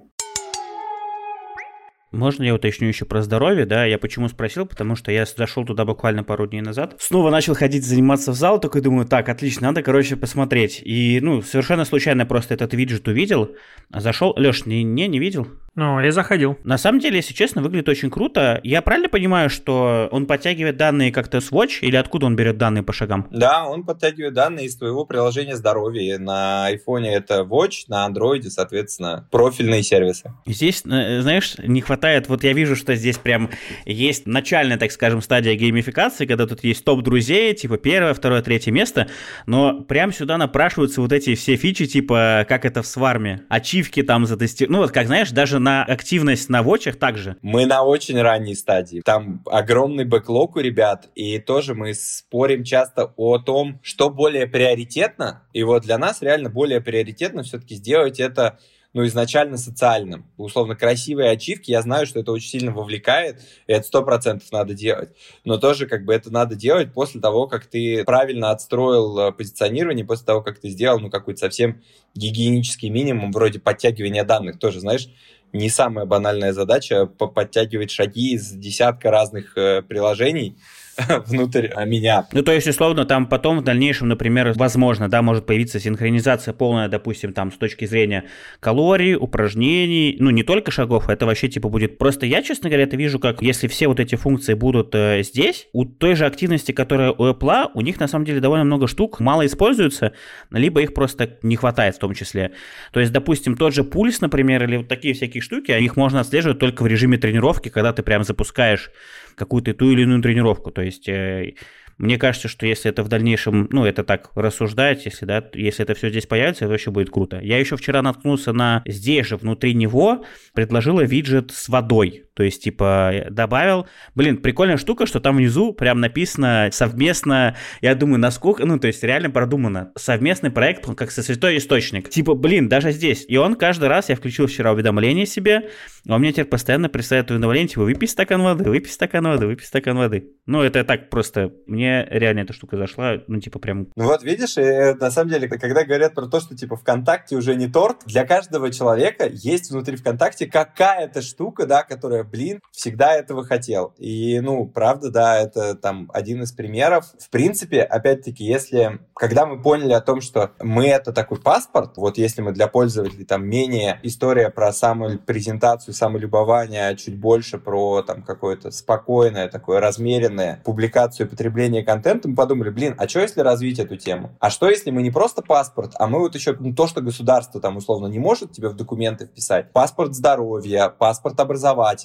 Можно я уточню еще про здоровье, да? Я почему спросил, потому что я зашел туда буквально пару дней назад. Снова начал ходить заниматься в зал, такой думаю, так, отлично, надо, короче, посмотреть. И, ну, совершенно случайно просто этот виджет увидел. Зашел, Леш, не, не, не видел? Ну, я заходил. На самом деле, если честно, выглядит очень круто. Я правильно понимаю, что он подтягивает данные как-то с Watch, или откуда он берет данные по шагам? Да, он подтягивает данные из твоего приложения здоровья. На iPhone это Watch, на Android, соответственно, профильные сервисы. Здесь, э, знаешь, не хватает, вот я вижу, что здесь прям есть начальная, так скажем, стадия геймификации, когда тут есть топ друзей, типа первое, второе, третье место, но прям сюда напрашиваются вот эти все фичи, типа как это в сварме, ачивки там затестировать, ну вот как знаешь, даже на активность на вочах также? Мы на очень ранней стадии. Там огромный бэклог у ребят, и тоже мы спорим часто о том, что более приоритетно. И вот для нас реально более приоритетно все-таки сделать это ну, изначально социальным. Условно, красивые ачивки, я знаю, что это очень сильно вовлекает, и это сто процентов надо делать. Но тоже как бы это надо делать после того, как ты правильно отстроил э, позиционирование, после того, как ты сделал, ну, какой-то совсем гигиенический минимум, вроде подтягивания данных. Тоже, знаешь, не самая банальная задача подтягивать шаги из десятка разных э, приложений, внутрь а, меня. Ну, то есть, условно, там потом в дальнейшем, например, возможно, да, может появиться синхронизация полная, допустим, там, с точки зрения калорий, упражнений, ну, не только шагов, это вообще, типа, будет... Просто я, честно говоря, это вижу, как если все вот эти функции будут э, здесь, у той же активности, которая у Apple, у них, на самом деле, довольно много штук мало используются, либо их просто не хватает в том числе. То есть, допустим, тот же пульс, например, или вот такие всякие штуки, их можно отслеживать только в режиме тренировки, когда ты прям запускаешь какую-то ту или иную тренировку. То есть э, мне кажется, что если это в дальнейшем, ну, это так рассуждать, если, да, если это все здесь появится, это вообще будет круто. Я еще вчера наткнулся на здесь же, внутри него, предложила виджет с водой. То есть, типа, добавил. Блин, прикольная штука, что там внизу прям написано совместно. Я думаю, насколько, ну, то есть, реально продумано. Совместный проект, как со святой источник. Типа, блин, даже здесь. И он каждый раз, я включил вчера уведомление себе, а у меня теперь постоянно присылает уведомление, типа, выпей стакан воды, выпей стакан воды, выпей стакан воды. Ну, это так просто, мне реально эта штука зашла, ну, типа, прям... Ну вот, видишь, на самом деле, когда говорят про то, что, типа, ВКонтакте уже не торт, для каждого человека есть внутри ВКонтакте какая-то штука, да, которая, блин, всегда этого хотел. И, ну, правда, да, это там один из примеров. В принципе, опять-таки, если, когда мы поняли о том, что мы это такой паспорт, вот если мы для пользователей там менее история про самую презентацию, самолюбование, а чуть больше про там какое-то спокойное, такое размеренное публикацию и контента, мы подумали, блин, а что если развить эту тему? А что если мы не просто паспорт, а мы вот еще ну, то, что государство там условно не может тебе в документы вписать, паспорт здоровья, паспорт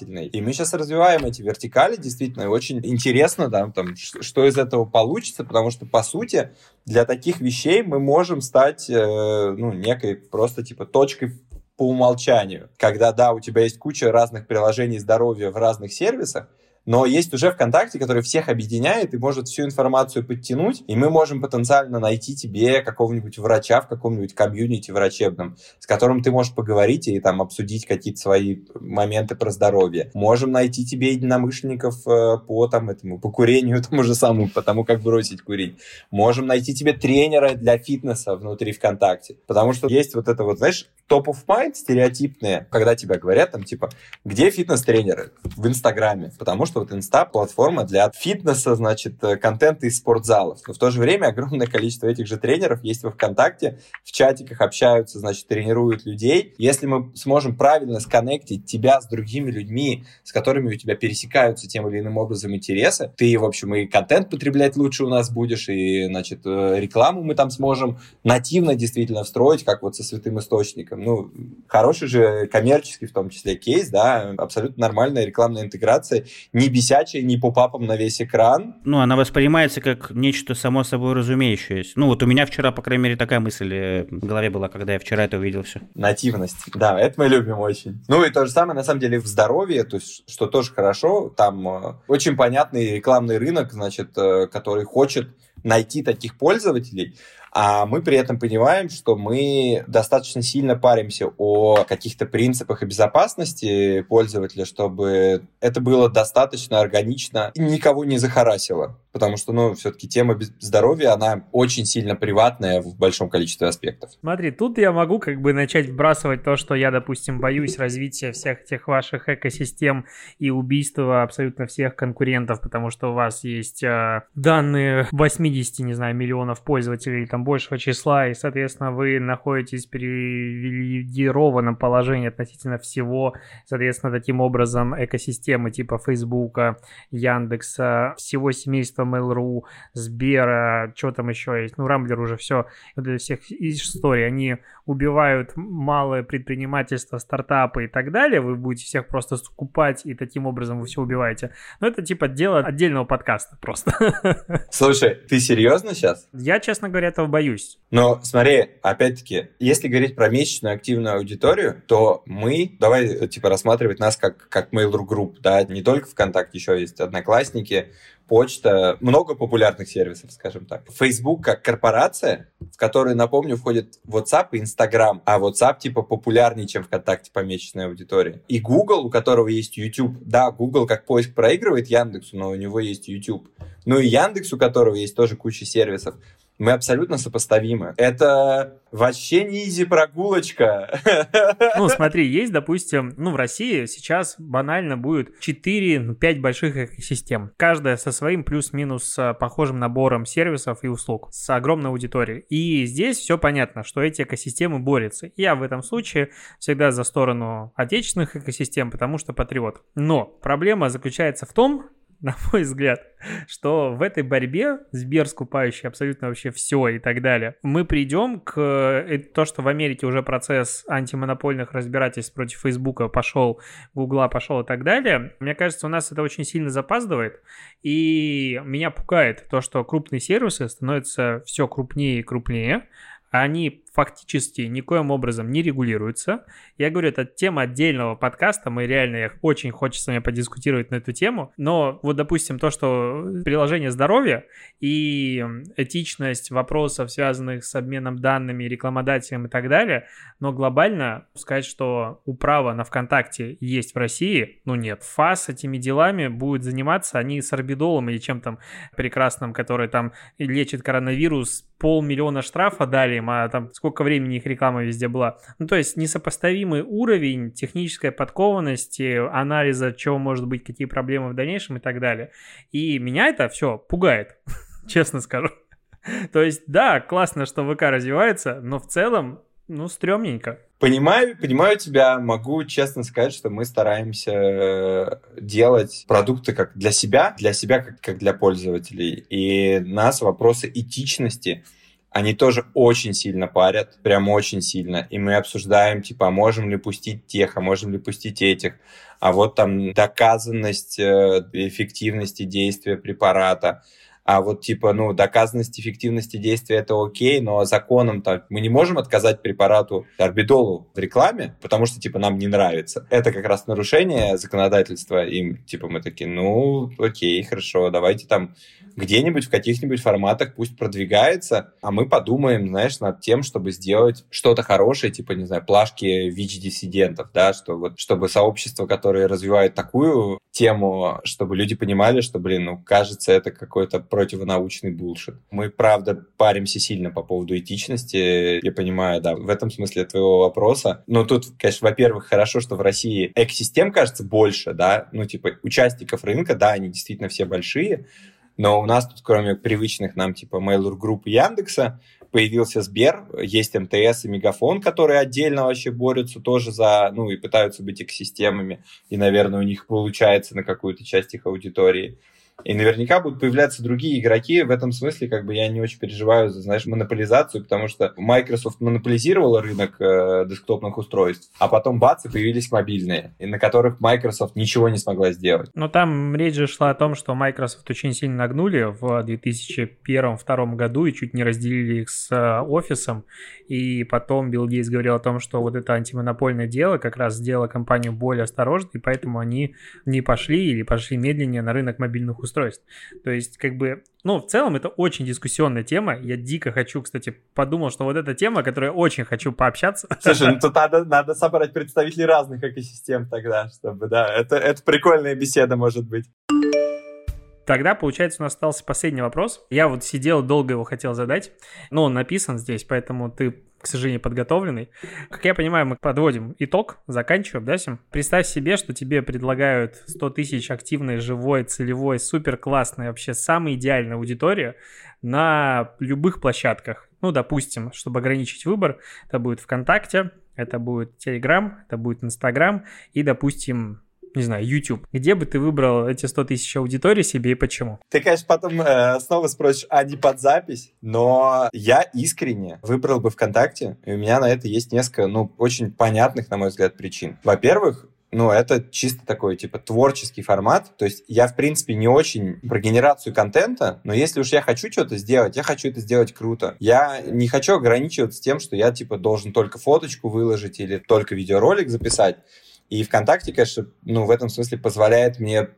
образовательный. И мы сейчас развиваем эти вертикали, действительно, и очень интересно, да, там, что из этого получится, потому что, по сути, для таких вещей мы можем стать, э, ну, некой просто типа точкой по умолчанию. Когда, да, у тебя есть куча разных приложений здоровья в разных сервисах, но есть уже ВКонтакте, который всех объединяет и может всю информацию подтянуть, и мы можем потенциально найти тебе какого-нибудь врача в каком-нибудь комьюнити врачебном, с которым ты можешь поговорить и там обсудить какие-то свои моменты про здоровье. Можем найти тебе единомышленников э, по там этому, по курению тому же самому, по тому, как бросить курить. Можем найти тебе тренера для фитнеса внутри ВКонтакте, потому что есть вот это вот, знаешь, топ of mind стереотипные, когда тебя говорят там типа, где фитнес-тренеры? В Инстаграме, потому что вот Инста платформа для фитнеса, значит, э, контента из спортзалов. Но в то же время огромное количество этих же тренеров есть во ВКонтакте, в чатиках общаются, значит, тренируют людей. Если мы сможем правильно сконнектить тебя с другими людьми, с которыми у тебя пересекаются тем или иным образом интересы, ты, в общем, и контент потреблять лучше у нас будешь, и, значит, э, рекламу мы там сможем нативно действительно встроить, как вот со святым источником. Ну, хороший же коммерческий в том числе кейс, да, абсолютно нормальная рекламная интеграция, не бесячая, не попапом на весь экран. Ну, она воспринимается как нечто само собой разумеющееся. Ну, вот у меня вчера, по крайней мере, такая мысль э, в голове была, когда я вчера это увидел все. Нативность, да, это мы любим очень. Ну, и то же самое, на самом деле, в здоровье, то есть, что тоже хорошо, там э, очень понятный рекламный рынок, значит, э, который хочет найти таких пользователей, а мы при этом понимаем, что мы достаточно сильно паримся о каких-то принципах и безопасности пользователя, чтобы это было достаточно органично и никого не захарасило. Потому что, ну, все-таки тема здоровья, она очень сильно приватная в большом количестве аспектов. Смотри, тут я могу как бы начать вбрасывать то, что я, допустим, боюсь развития всех этих ваших экосистем и убийства абсолютно всех конкурентов, потому что у вас есть э, данные 80, не знаю, миллионов пользователей, там большего числа, и, соответственно, вы находитесь в привилегированном положении относительно всего, соответственно, таким образом экосистемы типа Фейсбука, Яндекса, всего семейства Mail.ru, Сбера, что там еще есть, ну, Рамблер уже все, для всех историй, они убивают малое предпринимательство, стартапы и так далее, вы будете всех просто скупать, и таким образом вы все убиваете. Но это типа дело отдельного подкаста просто. Слушай, ты серьезно сейчас? Я, честно говоря, этого боюсь. Но смотри, опять-таки, если говорить про месячную активную аудиторию, то мы, давай типа рассматривать нас как, как Mail.ru Group, да, не только ВКонтакте, еще есть Одноклассники, почта, много популярных сервисов, скажем так. Facebook как корпорация, в которой, напомню, входит WhatsApp и Instagram, а WhatsApp типа популярнее, чем ВКонтакте по месячной аудитории. И Google, у которого есть YouTube. Да, Google как поиск проигрывает Яндексу, но у него есть YouTube. Ну и Яндекс, у которого есть тоже куча сервисов мы абсолютно сопоставимы. Это вообще не изи прогулочка. Ну, смотри, есть, допустим, ну, в России сейчас банально будет 4-5 больших экосистем. Каждая со своим плюс-минус а, похожим набором сервисов и услуг с огромной аудиторией. И здесь все понятно, что эти экосистемы борются. Я в этом случае всегда за сторону отечественных экосистем, потому что патриот. Но проблема заключается в том, на мой взгляд, что в этой борьбе Сбер, скупающий абсолютно вообще все и так далее, мы придем к э, то, что в Америке уже процесс антимонопольных разбирательств против Фейсбука пошел, Гугла пошел и так далее. Мне кажется, у нас это очень сильно запаздывает, и меня пугает то, что крупные сервисы становятся все крупнее и крупнее, они фактически никоим образом не регулируется. Я говорю, это тема отдельного подкаста, мы реально, я очень хочется мне подискутировать на эту тему, но вот, допустим, то, что приложение здоровья и этичность вопросов, связанных с обменом данными, рекламодателем и так далее, но глобально сказать, что управа на ВКонтакте есть в России, ну нет. ФАС этими делами будет заниматься, они с орбидолом или чем там прекрасным, который там лечит коронавирус, полмиллиона штрафа дали им, а там сколько времени их реклама везде была. Ну, то есть несопоставимый уровень технической подкованности, анализа, чего может быть, какие проблемы в дальнейшем и так далее. И меня это все пугает, честно скажу. То есть, да, классно, что ВК развивается, но в целом, ну, стрёмненько. Понимаю, понимаю тебя, могу честно сказать, что мы стараемся э, делать продукты как для себя, для себя как, как для пользователей. И нас вопросы этичности, они тоже очень сильно парят, прям очень сильно. И мы обсуждаем, типа, а можем ли пустить тех, а можем ли пустить этих. А вот там доказанность э, эффективности действия препарата а вот типа, ну, доказанность эффективности действия это окей, но законом так мы не можем отказать препарату орбидолу в рекламе, потому что типа нам не нравится. Это как раз нарушение законодательства, и типа мы такие, ну, окей, хорошо, давайте там где-нибудь в каких-нибудь форматах пусть продвигается, а мы подумаем, знаешь, над тем, чтобы сделать что-то хорошее, типа, не знаю, плашки ВИЧ-диссидентов, да, что вот, чтобы сообщество, которое развивает такую тему, чтобы люди понимали, что, блин, ну, кажется, это какой-то противонаучный булшит. Мы, правда, паримся сильно по поводу этичности, я понимаю, да, в этом смысле твоего вопроса. Но тут, конечно, во-первых, хорошо, что в России экосистем, кажется, больше, да, ну, типа, участников рынка, да, они действительно все большие, но у нас тут, кроме привычных нам, типа, Mail.ru групп Яндекса, появился Сбер, есть МТС и Мегафон, которые отдельно вообще борются тоже за, ну, и пытаются быть экосистемами, и, наверное, у них получается на какую-то часть их аудитории. И наверняка будут появляться другие игроки. В этом смысле, как бы я не очень переживаю за, знаешь, монополизацию, потому что Microsoft монополизировала рынок э, десктопных устройств, а потом бац, и появились мобильные, и на которых Microsoft ничего не смогла сделать. Но там речь же шла о том, что Microsoft очень сильно нагнули в 2001-2002 году и чуть не разделили их с э, офисом. И потом Билл Гейтс говорил о том, что вот это антимонопольное дело как раз сделало компанию более осторожной, и поэтому они не пошли или пошли медленнее на рынок мобильных устройств устройств. То есть, как бы, ну, в целом это очень дискуссионная тема. Я дико хочу, кстати, подумал, что вот эта тема, которой я очень хочу пообщаться. Слушай, ну тут надо, надо собрать представителей разных экосистем тогда, чтобы, да, это, это прикольная беседа может быть. Тогда, получается, у нас остался последний вопрос. Я вот сидел, долго его хотел задать, но он написан здесь, поэтому ты к сожалению, подготовленный. Как я понимаю, мы подводим итог, заканчиваем, да, Сим? Представь себе, что тебе предлагают 100 тысяч активной, живой, целевой, супер классной, вообще самой идеальной аудитории на любых площадках. Ну, допустим, чтобы ограничить выбор, это будет ВКонтакте, это будет Телеграм, это будет Инстаграм и, допустим, не знаю, YouTube. Где бы ты выбрал эти 100 тысяч аудиторий себе и почему? Ты, конечно, потом э, снова спросишь, а не под запись? Но я искренне выбрал бы ВКонтакте, и у меня на это есть несколько, ну, очень понятных, на мой взгляд, причин. Во-первых, ну, это чисто такой, типа, творческий формат. То есть я, в принципе, не очень про генерацию контента, но если уж я хочу что-то сделать, я хочу это сделать круто. Я не хочу ограничиваться тем, что я, типа, должен только фоточку выложить или только видеоролик записать. И ВКонтакте, конечно, ну, в этом смысле позволяет мне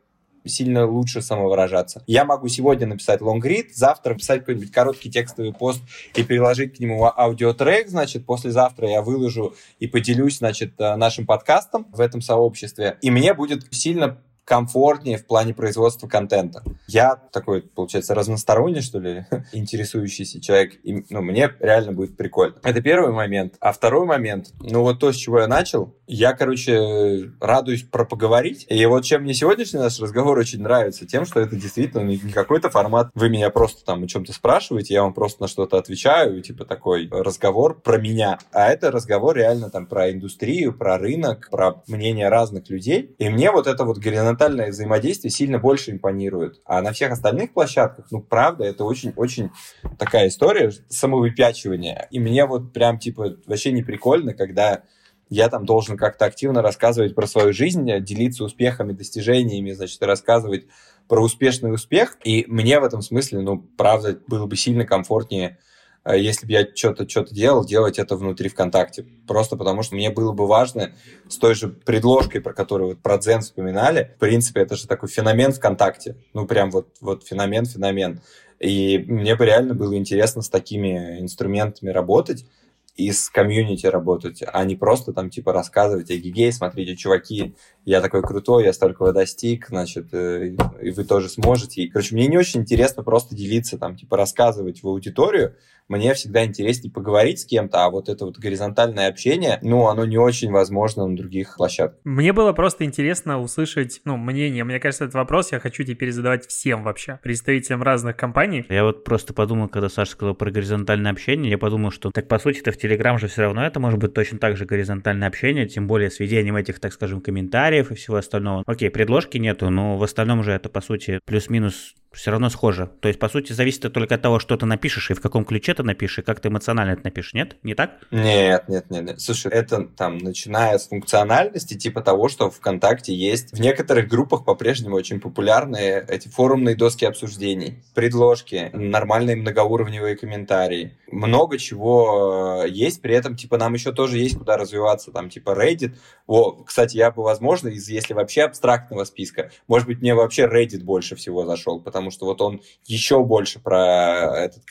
сильно лучше самовыражаться. Я могу сегодня написать лонгрид, завтра писать какой-нибудь короткий текстовый пост и приложить к нему аудиотрек, значит, послезавтра я выложу и поделюсь, значит, э, нашим подкастом в этом сообществе, и мне будет сильно комфортнее в плане производства контента. Я такой, получается, разносторонний, что ли, интересующийся человек, и ну, мне реально будет прикольно. Это первый момент. А второй момент, ну вот то, с чего я начал, я, короче, радуюсь про поговорить. И вот чем мне сегодняшний наш разговор очень нравится, тем, что это действительно не какой-то формат, вы меня просто там о чем-то спрашиваете, я вам просто на что-то отвечаю, типа такой разговор про меня. А это разговор реально там про индустрию, про рынок, про мнение разных людей. И мне вот это вот горизонтальное взаимодействие сильно больше импонирует. А на всех остальных площадках, ну, правда, это очень-очень такая история самовыпячивания. И мне вот прям, типа, вообще не прикольно, когда я там должен как-то активно рассказывать про свою жизнь, делиться успехами, достижениями, значит, рассказывать про успешный успех. И мне в этом смысле, ну, правда, было бы сильно комфортнее если бы я что-то что делал, делать это внутри ВКонтакте. Просто потому, что мне было бы важно с той же предложкой, про которую вот про Дзен вспоминали, в принципе, это же такой феномен ВКонтакте. Ну, прям вот, вот феномен-феномен. И мне бы реально было интересно с такими инструментами работать, и с комьюнити работать, а не просто там типа рассказывать, эгегей, смотрите, чуваки, я такой крутой, я столько достиг, значит, э, и вы тоже сможете. И, короче, мне не очень интересно просто делиться, там, типа, рассказывать в аудиторию. Мне всегда интереснее поговорить с кем-то, а вот это вот горизонтальное общение, ну, оно не очень возможно на других площадках. Мне было просто интересно услышать, ну, мнение. Мне кажется, этот вопрос я хочу теперь задавать всем вообще, представителям разных компаний. Я вот просто подумал, когда Саша сказал про горизонтальное общение, я подумал, что так по сути-то в Телеграм же все равно это может быть точно так же горизонтальное общение, тем более с ведением этих, так скажем, комментариев, комментариев и всего остального. Окей, предложки нету, но в остальном же это, по сути, плюс-минус все равно схоже. То есть, по сути, зависит только от того, что ты напишешь и в каком ключе ты напишешь, и как ты эмоционально это напишешь, нет? Не так? Нет, нет, нет. нет. Слушай, это там, начиная с функциональности, типа того, что ВКонтакте есть в некоторых группах по-прежнему очень популярные эти форумные доски обсуждений, предложки, нормальные многоуровневые комментарии. Много чего э, есть, при этом, типа, нам еще тоже есть куда развиваться, там, типа, Reddit. О, кстати, я бы, возможно, из, если вообще абстрактного списка, может быть, мне вообще Reddit больше всего зашел, потому что вот он еще больше про этот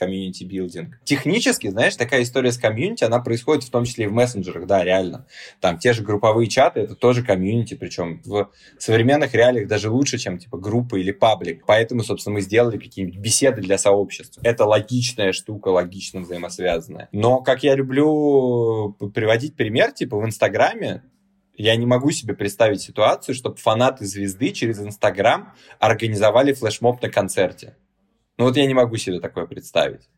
community-building. Технически, знаешь, такая история с комьюнити, она происходит в том числе и в мессенджерах, да, реально. Там те же групповые чаты, это тоже комьюнити, причем в современных реалиях даже лучше, чем типа группа или паблик. Поэтому, собственно, мы сделали какие-нибудь беседы для сообществ. Это логичная штука, логично взаимосвязанная. Но, как я люблю приводить пример, типа в Инстаграме, я не могу себе представить ситуацию, чтобы фанаты звезды через Инстаграм организовали флешмоб на концерте. Ну вот я не могу себе такое представить.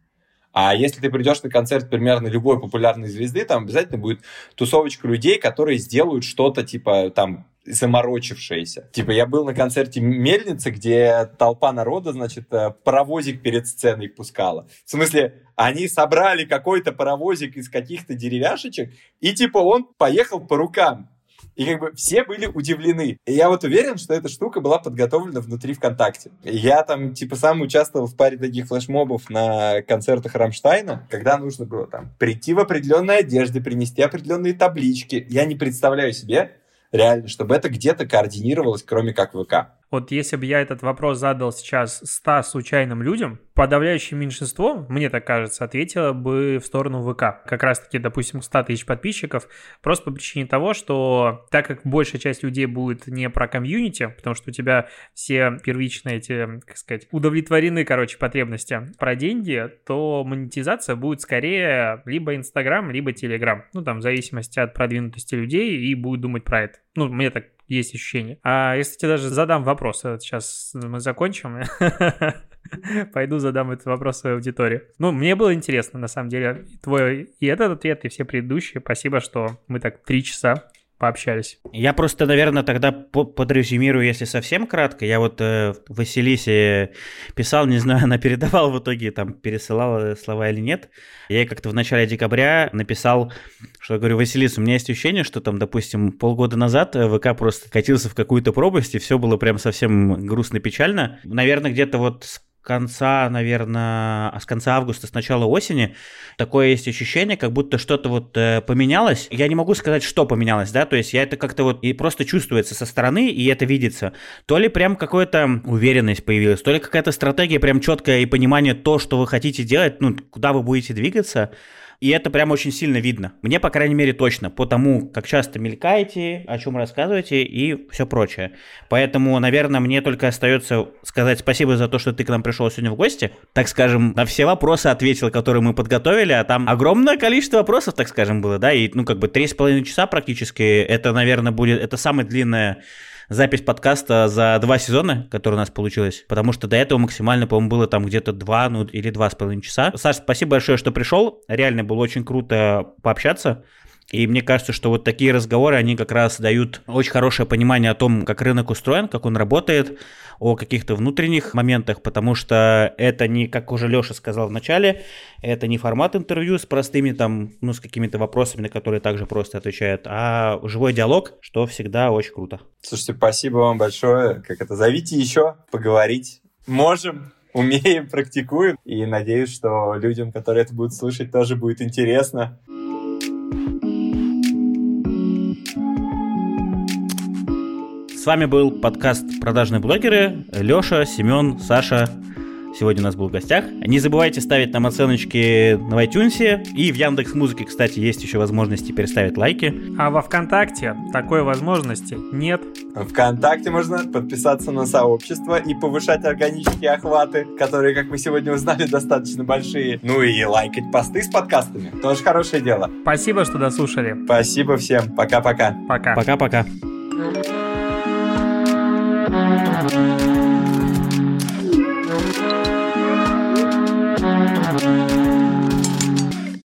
А если ты придешь на концерт примерно любой популярной звезды, там обязательно будет тусовочка людей, которые сделают что-то типа там заморочившиеся. Типа я был на концерте Мельницы, где толпа народа, значит, э, паровозик перед сценой пускала. В смысле, они собрали какой-то паровозик из каких-то деревяшечек, и типа он поехал по рукам. И как бы все были удивлены. И я вот уверен, что эта штука была подготовлена внутри ВКонтакте. Я там, типа, сам участвовал в паре таких флешмобов на концертах Рамштайна, когда нужно было там прийти в определенной одежде, принести определенные таблички. Я не представляю себе реально, чтобы это где-то координировалось, кроме как ВК. Вот если бы я этот вопрос задал сейчас 100 случайным людям, подавляющее меньшинство, мне так кажется, ответило бы в сторону ВК. Как раз-таки, допустим, 100 тысяч подписчиков, просто по причине того, что так как большая часть людей будет не про комьюнити, потому что у тебя все первичные эти, как сказать, удовлетворены, короче, потребности про деньги, то монетизация будет скорее либо Инстаграм, либо Телеграм. Ну, там, в зависимости от продвинутости людей, и будет думать про это. Ну, мне так есть ощущение. А если тебе даже задам вопрос, сейчас мы закончим, пойду задам этот вопрос своей аудитории. Ну, мне было интересно, на самом деле, твой и этот ответ, и все предыдущие. Спасибо, что мы так три часа пообщались. Я просто, наверное, тогда подрезюмирую, если совсем кратко. Я вот э, Василисе писал, не знаю, она передавала в итоге, там, пересылала слова или нет. Я ей как-то в начале декабря написал, что говорю, Василиса, у меня есть ощущение, что там, допустим, полгода назад ВК просто катился в какую-то пропасть, и все было прям совсем грустно-печально. Наверное, где-то вот с конца, наверное, а с конца августа, с начала осени, такое есть ощущение, как будто что-то вот э, поменялось. Я не могу сказать, что поменялось, да, то есть я это как-то вот и просто чувствуется со стороны, и это видится. То ли прям какая-то уверенность появилась, то ли какая-то стратегия прям четкая и понимание то, что вы хотите делать, ну, куда вы будете двигаться, и это прям очень сильно видно. Мне, по крайней мере, точно. По тому, как часто мелькаете, о чем рассказываете и все прочее. Поэтому, наверное, мне только остается сказать спасибо за то, что ты к нам пришел сегодня в гости. Так скажем, на все вопросы ответил, которые мы подготовили, а там огромное количество вопросов, так скажем, было, да, и, ну, как бы три с половиной часа практически. Это, наверное, будет, это самое длинное запись подкаста за два сезона, который у нас получилось, потому что до этого максимально, по-моему, было там где-то два, ну или два с половиной часа. Саш, спасибо большое, что пришел. Реально было очень круто пообщаться. И мне кажется, что вот такие разговоры, они как раз дают очень хорошее понимание о том, как рынок устроен, как он работает, о каких-то внутренних моментах, потому что это не, как уже Леша сказал в начале, это не формат интервью с простыми там, ну, с какими-то вопросами, на которые также просто отвечают, а живой диалог, что всегда очень круто. Слушайте, спасибо вам большое. Как это, зовите еще поговорить. Можем. умеем, практикуем. И надеюсь, что людям, которые это будут слушать, тоже будет интересно. С вами был подкаст «Продажные блогеры». Леша, Семен, Саша. Сегодня у нас был в гостях. Не забывайте ставить нам оценочки на iTunes. И в Яндекс Музыке, кстати, есть еще возможность теперь ставить лайки. А во ВКонтакте такой возможности нет. ВКонтакте можно подписаться на сообщество и повышать органические охваты, которые, как мы сегодня узнали, достаточно большие. Ну и лайкать посты с подкастами. Тоже хорошее дело. Спасибо, что дослушали. Спасибо всем. Пока-пока. Пока. Пока-пока. Thank Bye.